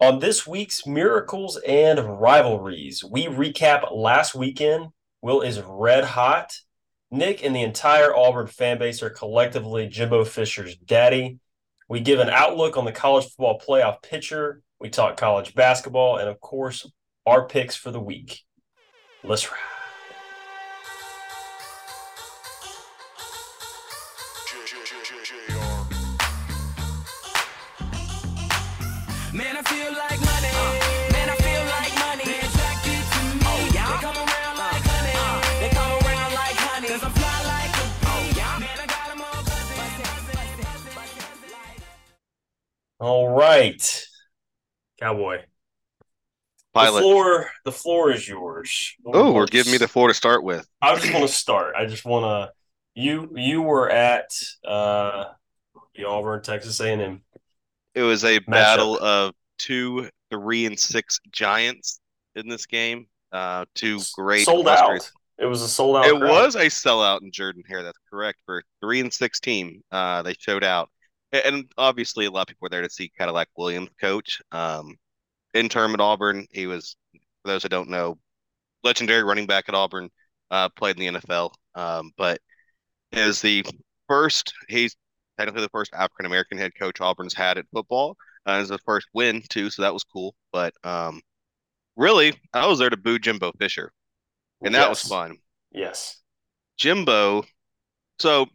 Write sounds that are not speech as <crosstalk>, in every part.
On this week's Miracles and Rivalries, we recap last weekend. Will is red hot. Nick and the entire Auburn fan base are collectively Jimbo Fisher's daddy. We give an outlook on the college football playoff picture. We talk college basketball, and of course, our picks for the week. Let's ride. All right. Cowboy. Pilot. The floor, the floor is yours. Oh, we're giving me the floor to start with. I just want to start. I just want to. You you were at uh, the Auburn Texas A&M it was a battle of two, three, and six giants in this game. Uh, two great sold out. It was a sold out. It crowd. was a sellout in Jordan Hare. That's correct. For three and six team, uh, they showed out, and obviously a lot of people were there to see Cadillac Williams coach. Um, interim at Auburn, he was. For those who don't know, legendary running back at Auburn. Uh, played in the NFL, um, but is the first. He's technically the first African American head coach Auburn's had at football. Uh, was the first win too, so that was cool. But um, really, I was there to boo Jimbo Fisher, and that yes. was fun. Yes, Jimbo. So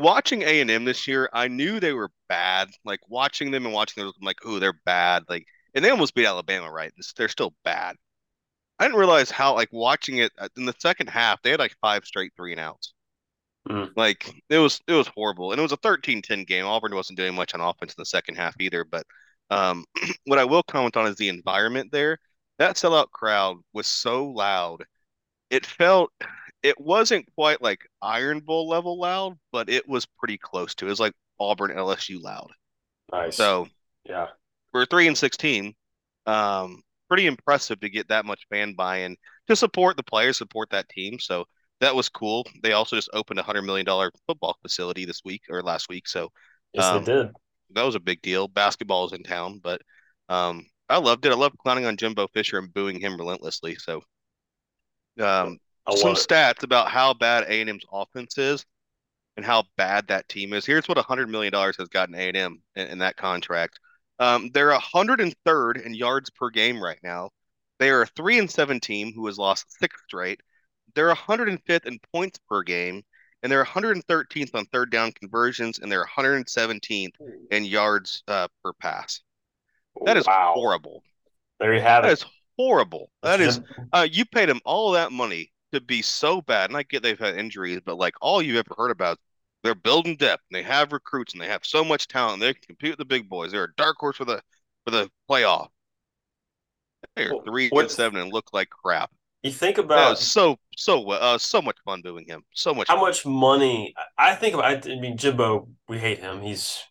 watching A and M this year, I knew they were bad. Like watching them and watching them, I'm like, oh, they're bad. Like, and they almost beat Alabama, right? They're still bad. I didn't realize how like watching it uh, in the second half, they had like five straight three and outs. Mm. Like it was it was horrible. And it was a 13-10 game. Auburn wasn't doing much on offense in the second half either. But um, <clears throat> what I will comment on is the environment there. That sellout crowd was so loud. It felt it wasn't quite like Iron Bowl level loud, but it was pretty close to. It was like Auburn LSU loud. Nice. So yeah, we're three and sixteen, um, pretty impressive to get that much fan buy-in to support the players, support that team. So that was cool. They also just opened a hundred million dollar football facility this week or last week, so yes, um, they did. That was a big deal. Basketball is in town, but um, I loved it. I loved clowning on Jimbo Fisher and booing him relentlessly. So, um, some it. stats about how bad A and M's offense is and how bad that team is. Here's what a hundred million dollars has gotten A and M in that contract. Um, they're a hundred and third in yards per game right now. They are a three and seven team who has lost six straight. They're 105th in points per game, and they're 113th on third down conversions, and they're 117th in yards uh, per pass. That is wow. horrible. There you have that it. That is horrible. That is, uh, you paid them all that money to be so bad. And I get they've had injuries, but like all you've ever heard about, they're building depth. And they have recruits, and they have so much talent. They can compete with the big boys. They're a dark horse for the for the playoff. They're three and seven and look like crap. You think about so so uh, so much fun doing him. So much. How fun. much money? I think about. I mean, Jimbo. We hate him. He's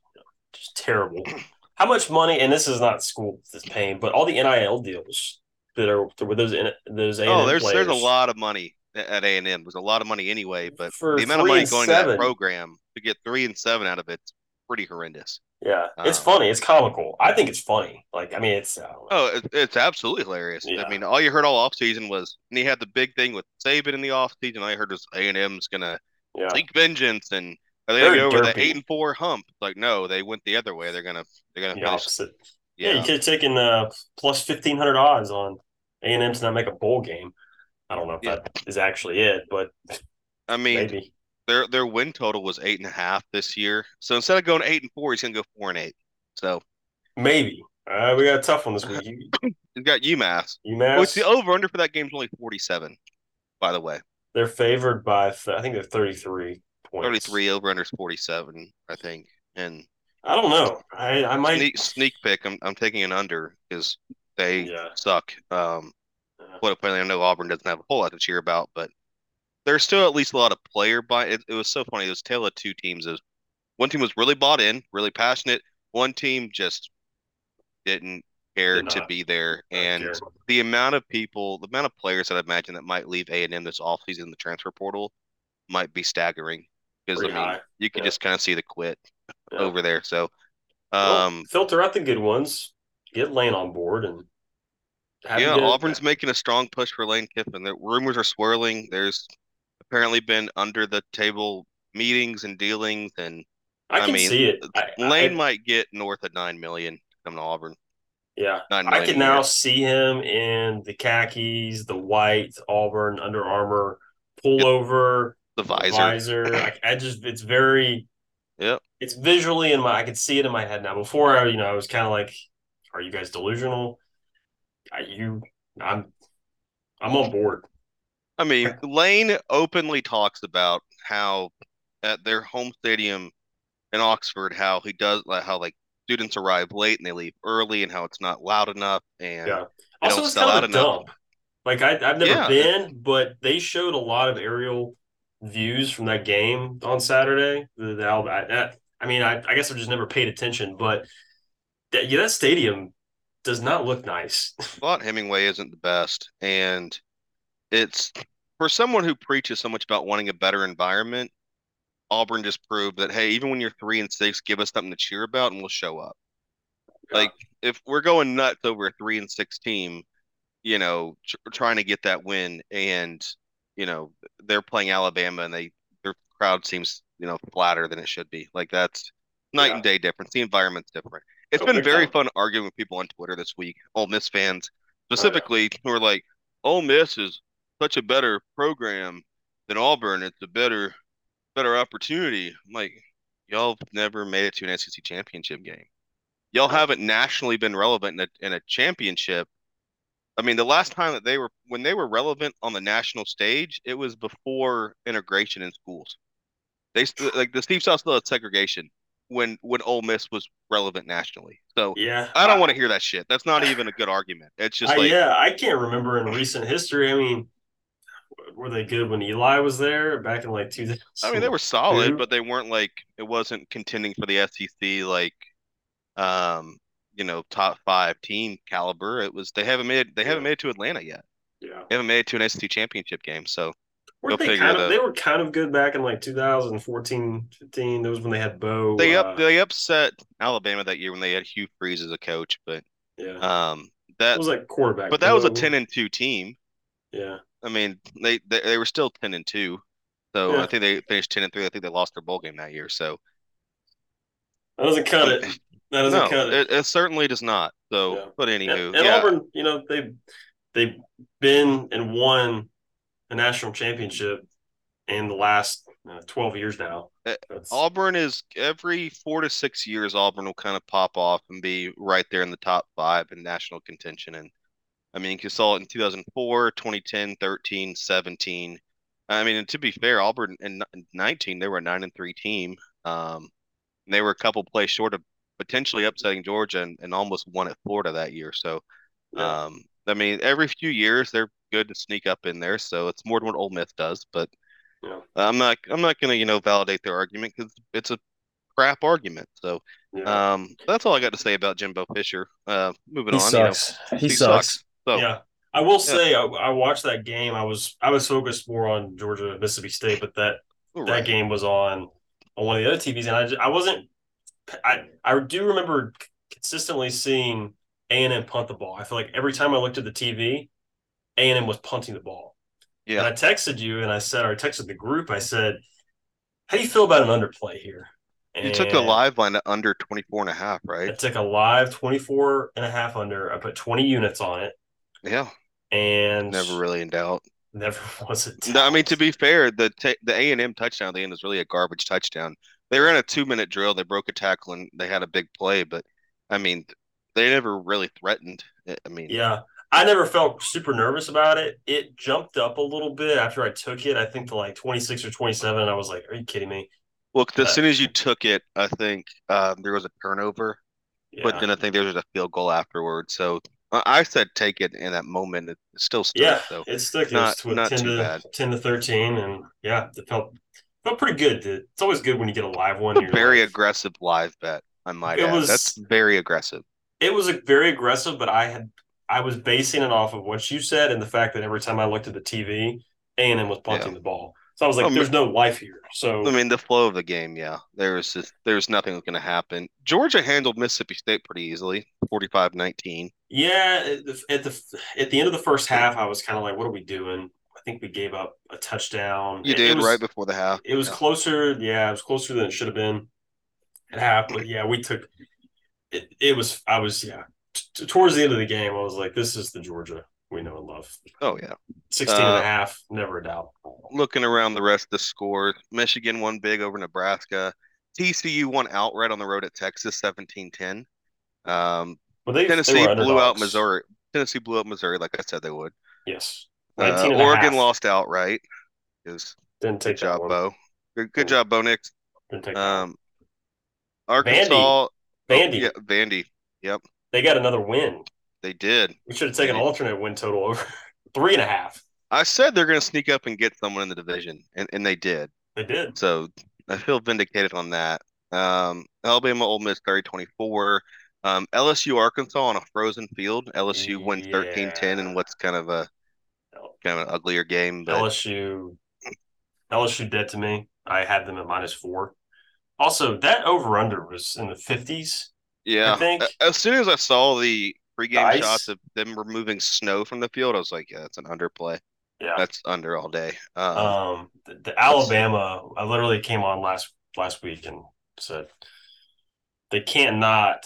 just terrible. <clears throat> How much money? And this is not school this paying, but all the NIL deals that are with those in those A&M oh, there's players. there's a lot of money at A and M. There's a lot of money anyway, but For the amount of money going seven. to that program to get three and seven out of it's pretty horrendous. Yeah, it's um, funny. It's comical. I think it's funny. Like, I mean, it's oh, it, it's absolutely hilarious. Yeah. I mean, all you heard all off season was, and he had the big thing with Saban in the off season. All you heard was A and M's gonna yeah. seek vengeance, and are they gonna go over the eight and four hump? Like, no, they went the other way. They're gonna they're gonna the opposite. Yeah. yeah, you could have taken uh, plus fifteen hundred odds on A and M to not make a bowl game. I don't know if yeah. that is actually it, but I mean, maybe their their win total was eight and a half this year. So instead of going eight and four, he's gonna go four and eight. So maybe. Uh, we got a tough one this week. <clears throat> he's got UMass. UMass. Which the over under for that game is only forty seven. By the way, they're favored by th- I think they're thirty three points. Thirty three over under is forty seven, I think. And I don't know. I I might sneak, sneak pick. I'm I'm taking an under because they yeah. suck. Um, what a play! I know Auburn doesn't have a whole lot to cheer about, but there's still at least a lot of player buy. It, it was so funny. It was tale of two teams. Is one team was really bought in, really passionate. One team just didn't care Did to be there, and care. the amount of people, the amount of players that I imagine that might leave A and M this offseason in the transfer portal might be staggering. Because I mean, high. you can yeah. just kind of see the quit over there. So, um, well, filter out the good ones. Get Lane on board and yeah, Auburn's making a strong push for Lane Kiffin. The rumors are swirling. There's apparently been under the table meetings and dealings, and I, I can mean, see it. Lane I, might get north of nine million coming to Auburn. Yeah, I can now see him in the khakis, the white Auburn Under Armour pullover, the visor. visor. <laughs> I, I, just it's very, yeah. It's visually in my. I could see it in my head now. Before I, you know, I was kind of like, "Are you guys delusional?" I, you, I'm, I'm on board. I mean, Lane openly talks about how at their home stadium in Oxford, how he does how like students arrive late and they leave early, and how it's not loud enough, and yeah. Also, it's kind of a dump. Like I, have never yeah. been, but they showed a lot of aerial views from that game on Saturday. The, the I, I mean, I, I guess I've just never paid attention, but that, yeah, that stadium does not look nice. Vaught-Hemingway isn't the best, and it's for someone who preaches so much about wanting a better environment. Auburn just proved that hey, even when you're three and six, give us something to cheer about, and we'll show up. Yeah. Like if we're going nuts over a three and six team, you know, tr- trying to get that win, and you know they're playing Alabama, and they their crowd seems you know flatter than it should be. Like that's night yeah. and day difference. The environment's different. It's oh, been very fun arguing with people on Twitter this week, Ole Miss fans specifically, oh, yeah. who are like, Ole Miss is such a better program than Auburn. It's a better better opportunity. I'm like, y'all never made it to an SEC championship game. Y'all haven't nationally been relevant in a, in a championship. I mean, the last time that they were when they were relevant on the national stage, it was before integration in schools. They like the Steve South still had segregation when when Ole Miss was relevant nationally. So yeah, I don't want to hear that shit. That's not even a good argument. It's just like yeah, I can't remember in recent history. I mean, were they good when Eli was there back in like 2000? I mean, they were solid, but they weren't like it wasn't contending for the SEC like um you know top five team caliber. It was they haven't made they haven't made it to Atlanta yet. Yeah, they haven't made it to an SEC championship game. So were they kind of, they were kind of good back in like 2014, 15. That was when they had Bo. They up uh, they upset Alabama that year when they had Hugh Freeze as a coach, but yeah, um, that it was like quarterback. But that Bo. was a ten and two team. Yeah, I mean they they, they were still ten and two, so yeah. I think they finished ten and three. I think they lost their bowl game that year. So that doesn't cut it. That doesn't no, cut it. it. it. certainly does not. So, yeah. but anywho, and, and yeah. Auburn, you know they they've been and won a national championship in the last uh, 12 years now. Uh, That's... Auburn is every four to six years, Auburn will kind of pop off and be right there in the top five in national contention. And I mean, you saw it in 2004, 2010, 13, 17. I mean, to be fair, Auburn in 19, they were a nine and three team. Um, they were a couple plays short of potentially upsetting Georgia and, and almost won at Florida that year. So, yeah. um, I mean, every few years they're good to sneak up in there. So it's more than what Ole Miss does. But yeah. I'm not I'm not going to you know validate their argument because it's a crap argument. So yeah. um, that's all I got to say about Jimbo Fisher. Uh, moving he on, sucks. You know, he, he, sucks. sucks. So, yeah. I will say I, I, watched that game. I was I was focused more on Georgia Mississippi State, but that right. that game was on on one of the other TVs, and I just, I wasn't I I do remember consistently seeing A and M punt the ball. I feel like every time I looked at the TV, A and M was punting the ball. Yeah. And I texted you and I said, or I texted the group, I said, how do you feel about an underplay here? And you took the live line under 24 and a half, right? I took a live 24 and a half under. I put 20 units on it. Yeah. And never really in doubt. <laughs> Never was it. No, I mean to be fair, the t- the A and M touchdown at the end was really a garbage touchdown. They were in a two minute drill. They broke a tackle and they had a big play, but I mean, they never really threatened. I mean, yeah, I never felt super nervous about it. It jumped up a little bit after I took it. I think to like 26 or 27. And I was like, are you kidding me? Well, as soon as you took it, I think um, there was a turnover, yeah. but then I think there was a field goal afterwards. So I said take it in that moment. It still stuck. Yeah, so it stuck. Not, it was not 10 too to, bad. 10 to 13. And yeah, it felt felt pretty good. It's always good when you get a live one. A very aggressive live bet, I might it add. Was, That's very aggressive. It was a very aggressive, but I had I was basing it off of what you said and the fact that every time I looked at the TV, A and M was punting yeah. the ball. So I was like, Um, there's no life here. So I mean, the flow of the game, yeah. There's just there's nothing going to happen. Georgia handled Mississippi State pretty easily, 45-19. yeah, at the at the, at the end of the first half, I was kind of like, what are we doing? I think we gave up a touchdown. You It- did it was, right before the half. It was Yeah. closer. Yeah, it was closer than it should have been at half. But yeah, we took it. It was. I was. Yeah. T- towards the end of the game, I was like, this is the Georgia we know and love. Oh yeah. 16 and Uh, a half, never a doubt. Looking around the rest of the scores, Michigan won big over Nebraska. TCU won outright on the road at Texas, 17-10. Um, Well, they, Tennessee they blew out. Missouri. Tennessee blew out Missouri, like I said they would. Yes. Uh, 19 and a Oregon half. lost outright. It was Didn't good take that job, one. Bo. Good, good job, Bo Nix. Didn't take. Um, Arkansas, Vandy. oh, yeah, Vandy, They got another win. they did. We should have taken an alternate win total over <laughs> three and a half. I said they're going to sneak up and get someone in the division, and, and they did. They did. So I feel vindicated on that. Um, Alabama, Ole Miss, 30-24. Um, LSU, Arkansas on a frozen field. LSU wins 13-10 in what's kind of a kind of an uglier game, but LSU, LSU dead to me. I had them at minus four. Also, that over under was in the fifties. yeah. I think. As soon as I saw the pregame Ice. shots of them removing snow from the field, I was like, yeah, that's an underplay. Yeah. That's under all day. Um, Um, the, the Alabama. I literally came on last last week and said they can't not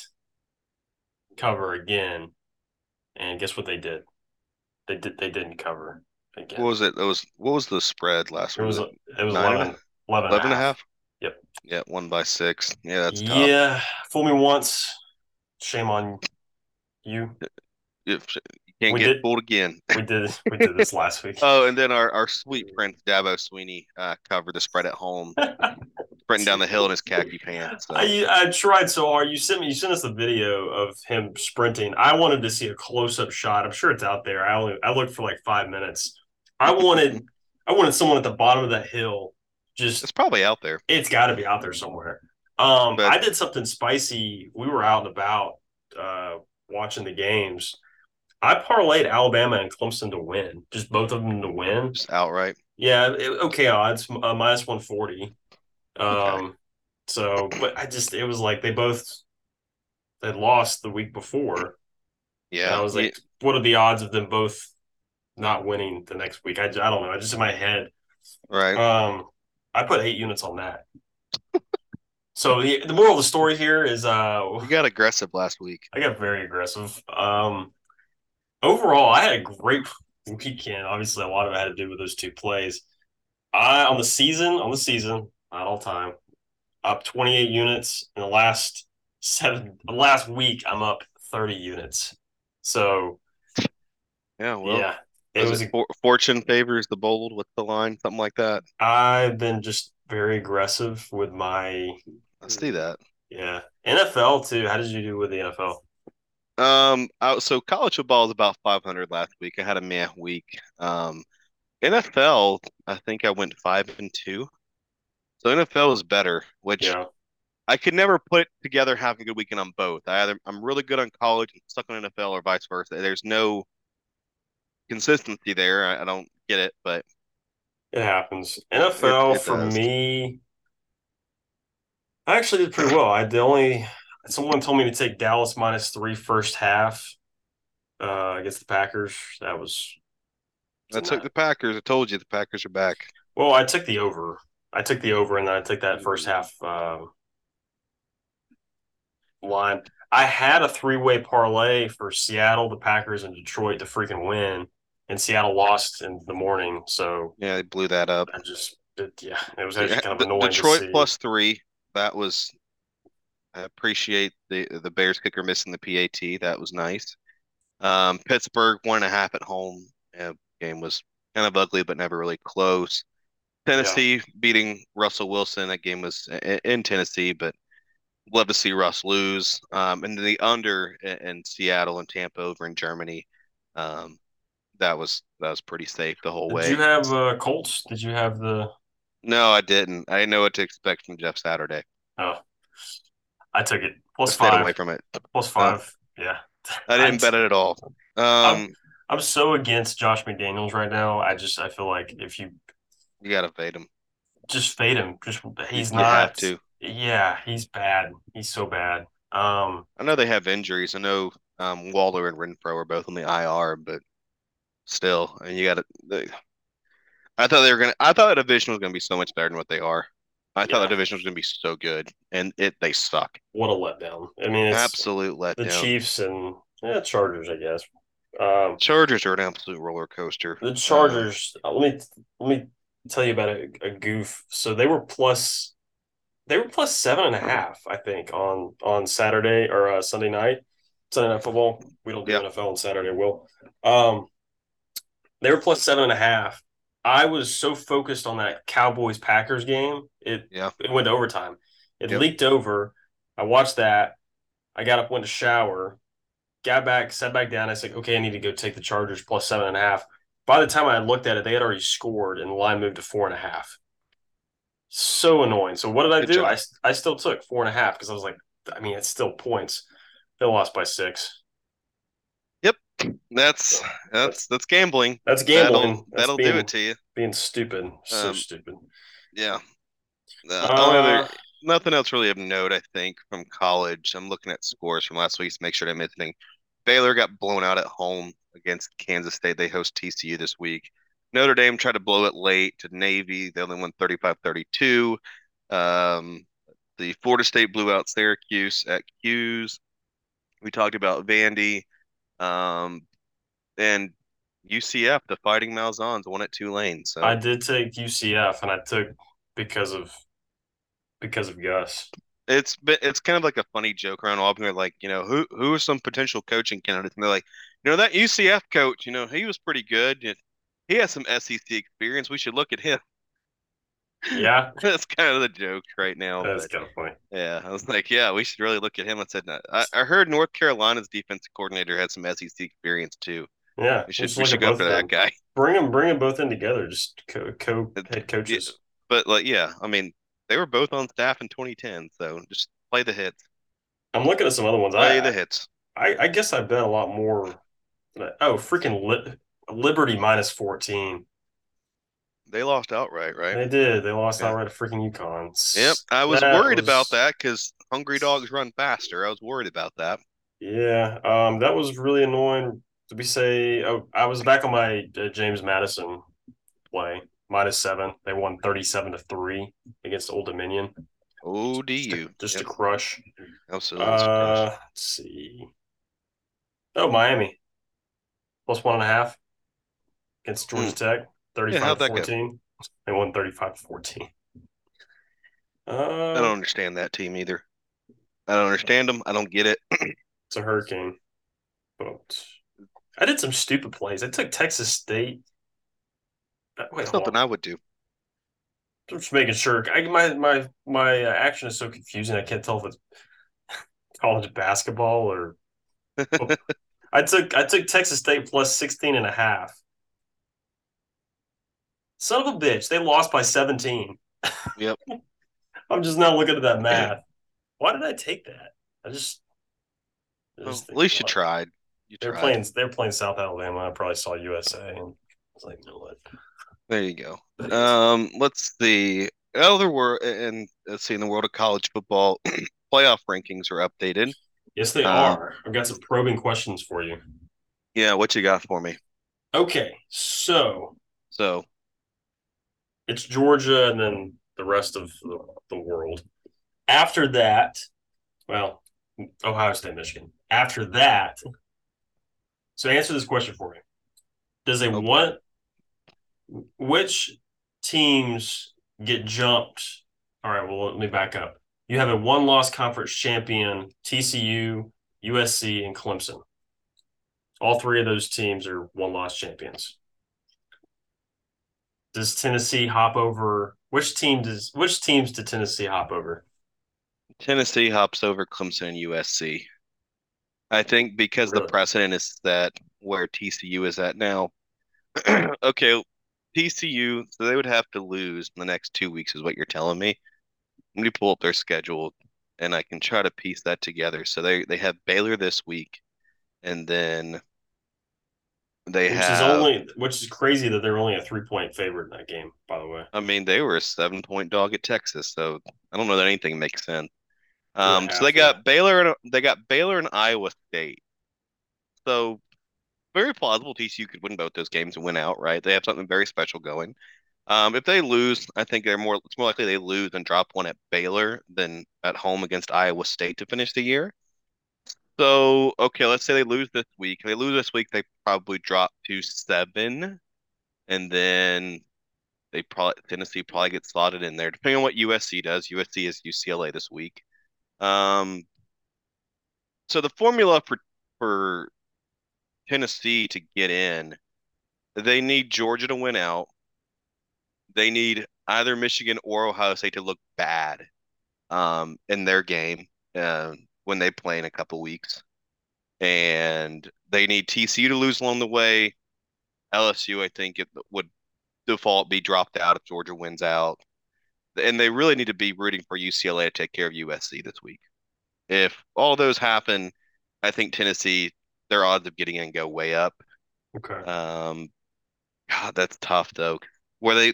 cover again. And guess what they did? They did. They didn't cover again. what was it? It was what was the spread last it week? was Was it was nine 11, 11 11 and a half? Yep. Yeah, one by six. Yeah, that's tough. yeah, fool me once. Shame on you. If you can't We get did- fooled again. <laughs> We did we did this last week. Oh, and then our, our sweet prince Dabo Swinney uh, covered the spread at home, <laughs> sprinting down the hill in his khaki pants. So. I I tried so hard. You sent me you sent us the video of him sprinting. I wanted to see a close up shot. I'm sure it's out there. I only I looked for like five minutes. I wanted I wanted someone at the bottom of that hill. Just It's probably out there. it's got to be out there somewhere. Um, But- I did something spicy. We were out and about uh, watching the games. I parlayed Alabama and Clemson to win, just both of them to win. Just outright. Yeah, it, okay odds, uh, minus one forty. Um, Okay. so but I just it was like they both had lost the week before. And Yeah. I was like, what are the odds of them both not winning the next week? I, I don't know. I just in my head. right. Um, I put eight units on that. so the the moral of the story here is uh you got aggressive last week. I got very aggressive. Um, overall, I had a great weekend. Obviously, a lot of it had to do with those two plays. I on the season, on the season, not all time, up 28 units in the last seven. The last week, I'm up 30 units. So Yeah. Well, yeah, it was it for, fortune favors the bold. What's the line? Something like that. I've been just very aggressive with my I see that. yeah NFL too. How did you do with the NFL? Um, I, so college football is about 500 last week. I had a meh week. Um, NFL, I think I went five and two. So NFL is better, which Yeah, I could never put together having a good weekend on both. I either I'm really good on college and stuck on NFL or vice versa. There's no consistency there. I, I don't get it, but it happens. NFL it for does. me. I actually did pretty well. I the only someone told me to take Dallas minus three first half uh, against the Packers. That was I took the Packers. I told you the Packers are back. well. I took the over. I took the over, and then I took that first half um, line. I had a three way parlay for Seattle, the Packers, and Detroit to freaking win, and Seattle lost in the morning. So Yeah, they blew that up. I just, it, yeah, it was actually kind of annoying. Detroit plus three. That was. I appreciate the the Bears kicker missing the PAT. That was nice. Um, Pittsburgh one and a half at home. Yeah, game was kind of ugly, but never really close. Tennessee beating Russell Wilson. That game was i- in Tennessee, but love to see Russ lose. Um, and the under in, in Seattle and Tampa over in Germany. Um, that was that was pretty safe the whole Did way. Did you have uh, Colts? Did you have the? No, I didn't. I didn't know what to expect from Jeff Saturday. Oh, I took it I plus stayed five. away from it. Plus five. Yeah, I didn't <laughs> bet it at all. Um, I'm so against Josh McDaniels right now. I just I feel like if you You gotta fade him. Just fade him. Just he's you not. have to. Yeah, he's bad. He's so bad. Um, I know they have injuries. I know um, Waller and Renfrow are both on the IR, but still, and you got to. I thought they were gonna. I thought the division was gonna be so much better than what they are. I thought Yeah. the division was gonna be so good, and it they suck. what a letdown. I mean, it's Absolute letdown. the. Chiefs and yeah, Chargers, I guess. Um, Chargers are an absolute roller coaster. the Chargers. uh, let me let me tell you about a, a goof. So they were plus, they were plus seven and a half, I think, on on Saturday or uh, Sunday night. Sunday night football. We don't do Yep. NFL on Saturday. Will. Um, they were plus seven and a half. I was so focused on that Cowboys Packers game. It Yeah. it went to overtime. It Yep. leaked over. I watched that. I got up, went to shower, got back, sat back down. I said, okay, I need to go take the Chargers plus seven and a half. By the time I looked at it, they had already scored and the line moved to four and a half. So annoying. So what did I Good do? job. I, I still took four and a half because I was like, I mean, it's still points. They lost by six. That's that's that's gambling. That's gambling. That'll That's that'll being, do it to you. Being stupid. So Um, stupid. Yeah. Only Uh, other, nothing else really of note, I think, from college. I'm looking at scores from last week to make sure I missed anything. Baylor got blown out at home against Kansas State. They host TCU this week. Notre Dame tried to blow it late to Navy. They only won 35-32. Um, the Florida State blew out Syracuse at Q's. We talked about Vandy. Um, and UCF, the Fighting Malzahns, won at Tulane. So I did take UCF and I took because of because of Gus. it's been it's kind of like a funny joke around all They're like, you know, who who are some potential coaching candidates? And they're like, you know, that UCF coach, you know, he was pretty good. He has some SEC experience. We should look at him. Yeah, <laughs> That's kind of the joke right now. that's kind of funny. yeah, I was like, yeah, we should really look at him. I said, no. I, I heard North Carolina's defensive coordinator had some SEC experience too. Yeah, We should we should go for after that them. guy. <laughs> Bring them, bring them both in together. Just co, co head coaches. But like, yeah, I mean, they were both on staff in 2010, so just play the hits. I'm looking at some other ones. Play I, the hits. I, I guess I bet a lot more. Oh, freaking Li- Liberty minus 14. They lost outright, right? They did. They lost Yeah. outright to freaking UConn. Yep, I was That worried was- about that because hungry dogs run faster. I was worried about that. Yeah, um, that was really annoying. Did we say? Oh, I was back on my uh, James Madison play minus seven. They won thirty-seven to three against Old Dominion. Oh, do Just, a- you? just Yep, a crush. absolutely. Uh, let's see. Oh, Miami plus one and a half against Georgia Hmm. Tech, thirty-five how'd to that go? fourteen. They won 35 14. Uh, I don't understand that team either. I don't understand them. I don't get it. <clears throat> It's a hurricane. But I did some stupid plays. I took Texas State. Uh, Wait, Something. I would do. I'm just making sure. I, my my my uh, action is so confusing. I can't tell if it's <laughs> college basketball or. <laughs> I took I took Texas State plus 16 and a half. Son of a bitch, they lost by 17. Yep. <laughs> I'm just now looking at that math. Why did I take that? I just, I Well, at least you think, tried. You They're tried. playing. They're playing South Alabama. I probably saw USA and I was like, you know what? There you go. <laughs> Um, let's see. Other world and let's see in the world of college football, <clears throat> playoff rankings are updated. yes, they uh, are. I've got some probing questions for you. Yeah, what you got for me? Okay, so So it's Georgia and then the rest of the, the world. After that, well, Ohio State, Michigan. After that, so answer this question for me. Does a Okay. one which teams get jumped? All right, well, let me back up. You have a one loss conference champion, TCU, USC, and Clemson. All three of those teams are one loss champions. Does Tennessee hop over? Which team does which teams did Tennessee hop over? Tennessee hops over Clemson and USC. I think because the precedent is that where TCU is at now. <clears throat> okay, TCU, so they would have to lose in the next two weeks, is what you're telling me. Let me pull up their schedule and I can try to piece that together. So they they have Baylor this week, and then They which have, is only which is crazy that they're only a three point favorite in that game. By the way, I mean, they were a seven point dog at Texas, so I don't know that anything makes sense. Um, so they. Yeah. got Baylor and they got Baylor and Iowa State. So very plausible TCU could win both those games and win out, right? They have something very special going. Um, if they lose, I think they're more it's more likely they lose and drop one at Baylor than at home against Iowa State to finish the year. So, okay, let's say they lose this week. If they lose this week, they probably drop to seven, and then they probably Tennessee probably gets slotted in there, depending on what USC does. USC is UCLA this week. Um, so the formula for for Tennessee to get in, they need Georgia to win out. They need either Michigan or Ohio State to look bad um, in their game uh, when they play in a couple weeks. And they need TCU to lose along the way. LSU, I think, it would default be dropped out if Georgia wins out. And they really need to be rooting for UCLA to take care of USC this week. If all those happen, I think Tennessee, their odds of getting in go way up. Okay. Um, God, that's tough though. Where they,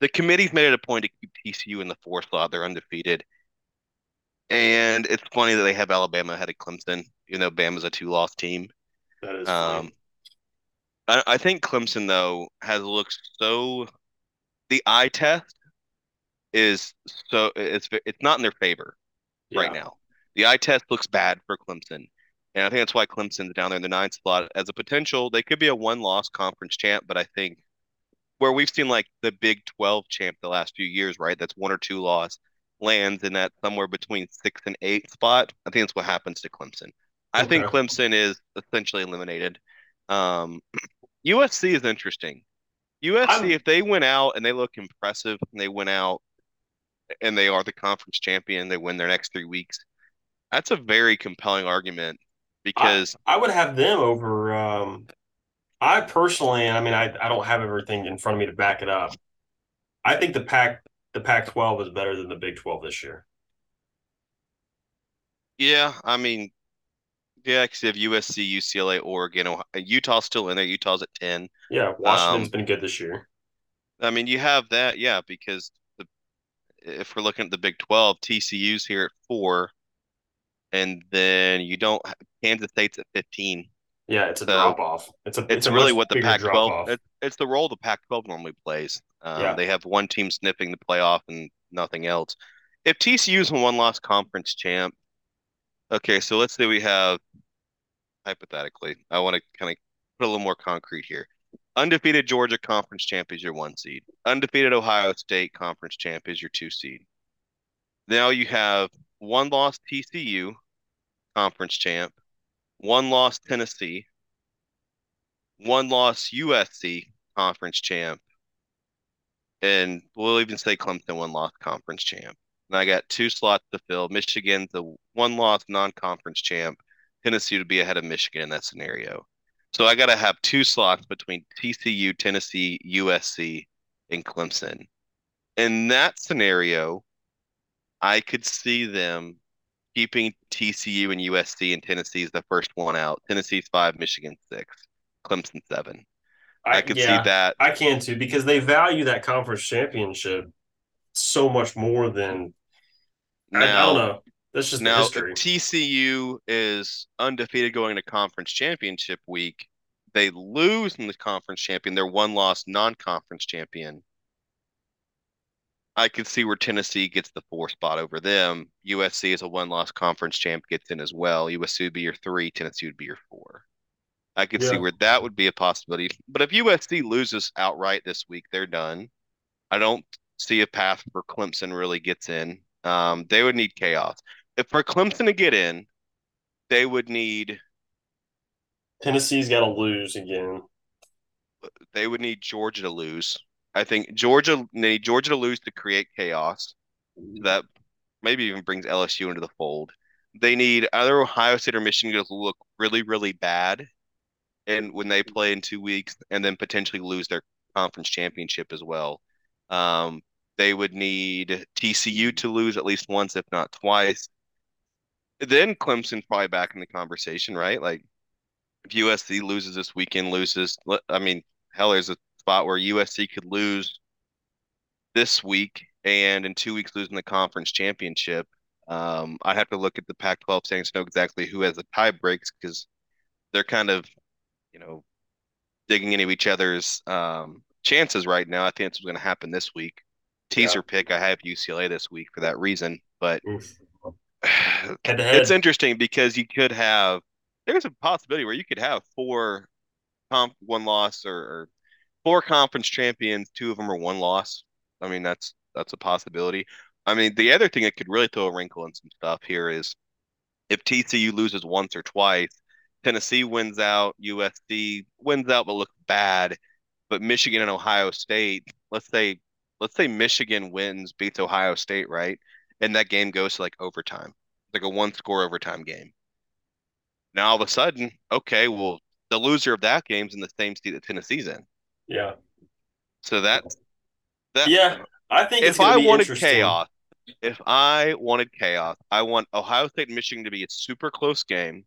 the committee's made it a point to keep TCU in the fourth slot. They're undefeated, and it's funny that they have Alabama ahead of Clemson. You know, Bama's a two-loss team. That is Um. I, I think Clemson though has looked so. The eye test is so it's it's not in their favor right now. The eye test looks bad for Clemson. And I think that's why Clemson's down there in the ninth spot as a potential. They could be a one loss conference champ, but I think where we've seen like the Big 12 champ the last few years, right? That's one or two loss lands in that somewhere between six and eight spot. I think that's what happens to Clemson. I think Clemson is essentially eliminated. Um, <clears throat> USC is interesting. USC, I'm- if they went out and they look impressive and they went out and they are the conference champion, they win their next three weeks. That's a very compelling argument because I would have them over. Um, I personally, I mean, I, I don't have everything in front of me to back it up. I think the Pac the Pac twelve is better than the Big Twelve this year. yeah, I mean, yeah, because you have USC, UCLA, Oregon, Ohio, Utah's still in there. Utah's at 10. Yeah, Washington's Um, been good this year. I mean, you have that, yeah, because the if we're looking at the Big 12, TCU's here at four, and then you don't Kansas State's at 15. Yeah, it's a So, drop off. It's a It's it's really what the Pac-12 drop-off. it, it's the role the Pac-12 normally plays. Um, Yeah. They have one team sniffing the playoff and nothing else. If TCU's a one-loss conference champ, okay, so let's say we have hypothetically, I want to kind of put a little more concrete here. Undefeated Georgia conference champ is your one seed. Undefeated Ohio State conference champ is your two seed. Now you have one loss TCU conference champ, one loss Tennessee, one loss USC conference champ, and we'll even say Clemson one loss conference champ. And I got two slots to fill. Michigan's the one loss non conference champ. Tennessee would be ahead of Michigan in that scenario. So I got to have two slots between TCU, Tennessee, USC, and Clemson. In that scenario, I could see them keeping TCU and USC and Tennessee Tennessee's the first one out. Tennessee's five, Michigan six, Clemson seven. I, could yeah, see that. I can too because they value that conference championship so much more than I, I Now, don't know. That's just now. TCU is undefeated going to conference championship week. They lose in the conference champion. They're one loss non-conference champion. I could see where Tennessee gets the four spot over them. USC is a one loss conference champ gets in as well. USC would be your three, Tennessee would be your four. I could see where that would be a possibility. But if USC loses outright this week, they're done. I don't see a path for Clemson really gets in. Um, they would need chaos. If for Clemson to get in, they would need Tennessee's got to lose again. they would need Georgia to lose. I think Georgia they need Georgia to lose to create chaos. That maybe even brings LSU into the fold. They need either Ohio State or Michigan to look really, really bad, and when they play in two weeks, and then potentially lose their conference championship as well. Um, they would need TCU to lose at least once, if not twice. Then Clemson's probably back in the conversation, right? Like if USC loses this weekend, loses, I mean, hell, there's a spot where USC could lose this week and in two weeks losing the conference championship. Um, I'd have to look at the Pac-12 standings to know exactly who has the tie breaks because they're kind of, you know, digging into each other's um, chances right now. I think it's going to happen this week. Teaser yeah. pick, I have UCLA this week for that reason, but <sighs> it's interesting because you could have there's a possibility where you could have four comp one loss or, or four conference champions, two of them are one loss. I mean, that's that's a possibility. I mean, the other thing that could really throw a wrinkle in some stuff here is if TCU loses once or twice, Tennessee wins out, USC wins out but looks bad, but Michigan and Ohio State, let's say let's say Michigan wins, beats Ohio State, right? And that game goes to like overtime. Like a one score overtime game. Now all of a sudden, okay, well, the loser of that game's in the same seat that Tennessee's in. Yeah. So that that yeah, I think if I wanted chaos, if I wanted chaos, I want Ohio State and Michigan to be a super close game.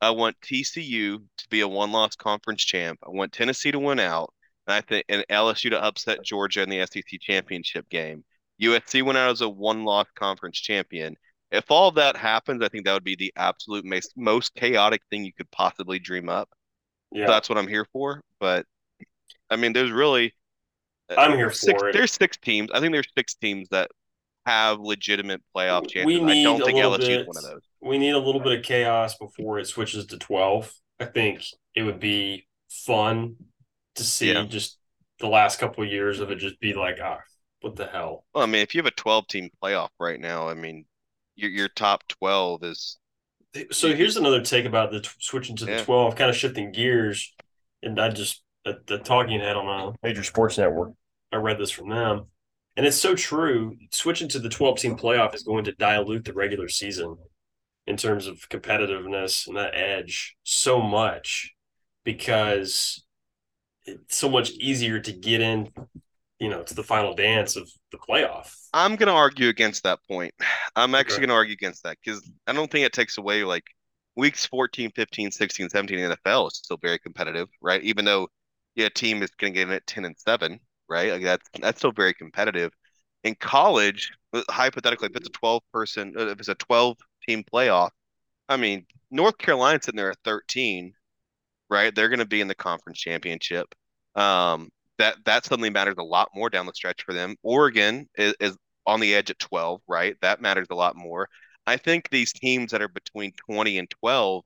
I want TCU to be a one-loss conference champ. I want Tennessee to win out, and I think and LSU to upset Georgia in the SEC championship game. USC went out as a one-loss conference champion. If all of that happens, I think that would be the absolute most, most chaotic thing you could possibly dream up. Yeah, so that's what I'm here for. But I mean, there's really uh, I'm here six, for it. There's six teams. I think there's six teams that have legitimate playoff chances. I don't think LSU is one of those. We need a little bit of chaos before it switches to 12. I think it would be fun to see yeah. just the last couple of years of it just be like, ah, what the hell? Well, I mean, if you have a 12 team playoff right now, I mean, your your top 12 is. So here's another take about the t- switching to the yeah. 12, kind of shifting gears, and I just the, the talking head on a major sports network. I read this from them. And it's so true. Switching to the 12 team playoff is going to dilute the regular season in terms of competitiveness and that edge so much because it's so much easier to get in, you know, to the final dance of the playoff. I'm going to argue against that point. I'm actually okay. going to argue against that because I don't think it takes away like weeks 14, 15, 16, 17 in the NFL is still very competitive, right? Even though yeah, team is going to get in at 10 and 7 right? Like that's that's still very competitive. In college, uh, hypothetically, if it's a twelve person, uh, if it's a twelve team playoff, I mean, North Carolina's sitting there at thirteen, right? They're going to be in the conference championship. Um, that that suddenly matters a lot more down the stretch for them. Oregon is, is on the edge at twelve, right? That matters a lot more. I think these teams that are between twenty and twelve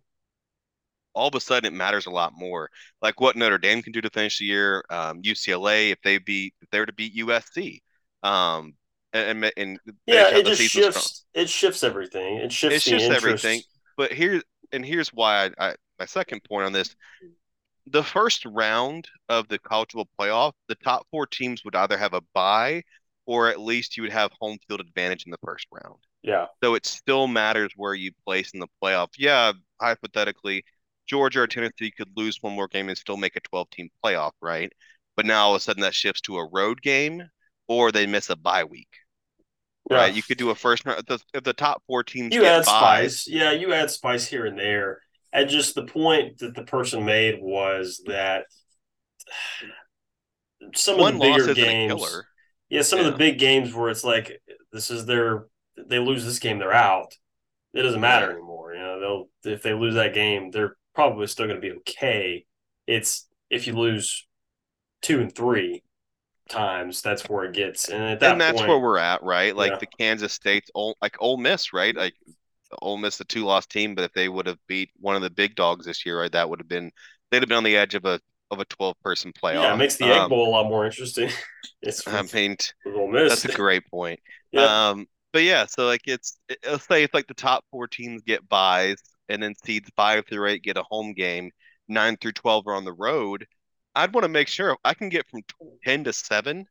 all of a sudden it matters a lot more. Like what Notre Dame can do to finish the year, um, UCLA if they beat if they were to beat USC, um, and, and yeah, it just shifts. It shifts everything. It shifts. It shifts everything. But here and here's why I, I my second point on this. The first round of the college football playoff, the top four teams would either have a bye or at least you would have home field advantage in the first round. Yeah. So it still matters where you place in the playoff. Yeah, hypothetically, Georgia or Tennessee could lose one more game and still make a 12 team playoff, right? But now all of a sudden that shifts to a road game or they miss a bye week. Yeah. Right. You could do a first if the, if the top four teams you add buys, spice. Yeah, you add spice here and there. And just the point that the person made was that some of the bigger games. Yeah, some yeah. of the big games where it's like this is their they lose this game, they're out. It doesn't matter anymore. You know, they'll if they lose that game, they're probably still going to be okay. It's if you lose two and three times, that's where it gets, and at that and that's point, where we're at, right? Like yeah. the Kansas State's, like Ole Miss, right? Like Ole Miss, the two loss team, but if they would have beat one of the big dogs this year, right, that would have been they'd have been on the edge of a of a twelve person playoff. Yeah, it makes the Egg um, Bowl a lot more interesting. <laughs> it's I mean, Ole Miss. that's a great point. <laughs> yeah. Um, but yeah, so like it's let's say it's like the top four teams get buys and then seeds five through eight get a home game, nine through 12 are on the road. I'd want to make sure I can get from 10 to seven,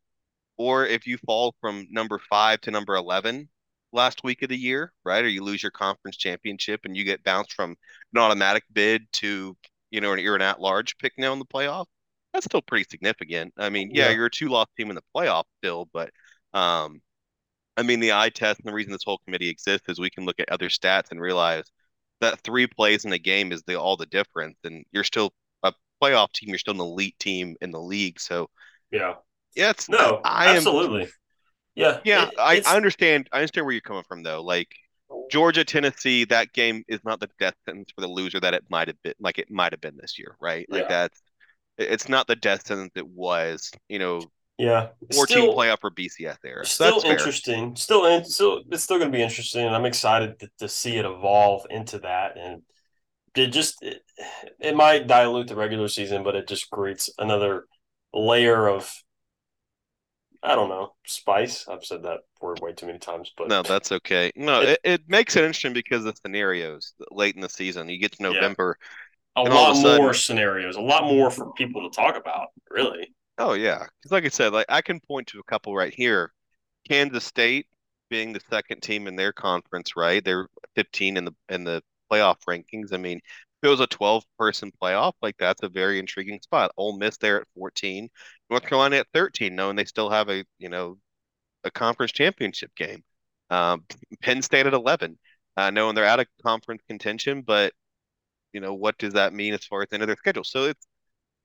or if you fall from number five to number 11 last week of the year, right? Or you lose your conference championship and you get bounced from an automatic bid to, you know, you're an at large pick now in the playoff. That's still pretty significant. I mean, yeah, yeah. you're a two loss team in the playoff still, but, um, I mean, the eye test and the reason this whole committee exists is we can look at other stats and realize that three plays in a game is the all the difference, and you're still a playoff team. You're still an elite team in the league. So yeah, yeah, it's no, I am absolutely. Yeah, yeah. it- I, I understand. I understand where you're coming from though. Like Georgia, Tennessee, that game is not the death sentence for the loser that it might have been. Like it might have been this year, right? Like Yeah. that's it's not the death sentence it was. You know, yeah, 14 still, playoff for BCS. So still that's fair. interesting. Still, in, still, it's still going to be interesting, and I'm excited to, to see it evolve into that. And it just it, it might dilute the regular season, but it just creates another layer of I don't know spice. I've said that word way too many times, but No, that's okay. No, It- it, it makes it interesting because of the scenarios late in the season. You get to Yeah. November. a lot a sudden- more scenarios, a lot more for people to talk about. Really, Oh yeah, because like I said, like I can point to a couple right here. Kansas State being the second team in their conference, right? They're 15 in the in the playoff rankings. I mean, if it was a 12 person playoff, like that's a very intriguing spot. Ole Miss there at 14, North Carolina at 13, knowing they still have a you know a conference championship game. Um, <laughs> Penn State at 11, uh, knowing they're out of conference contention, but you know what does that mean as far as the end of their schedule? So it's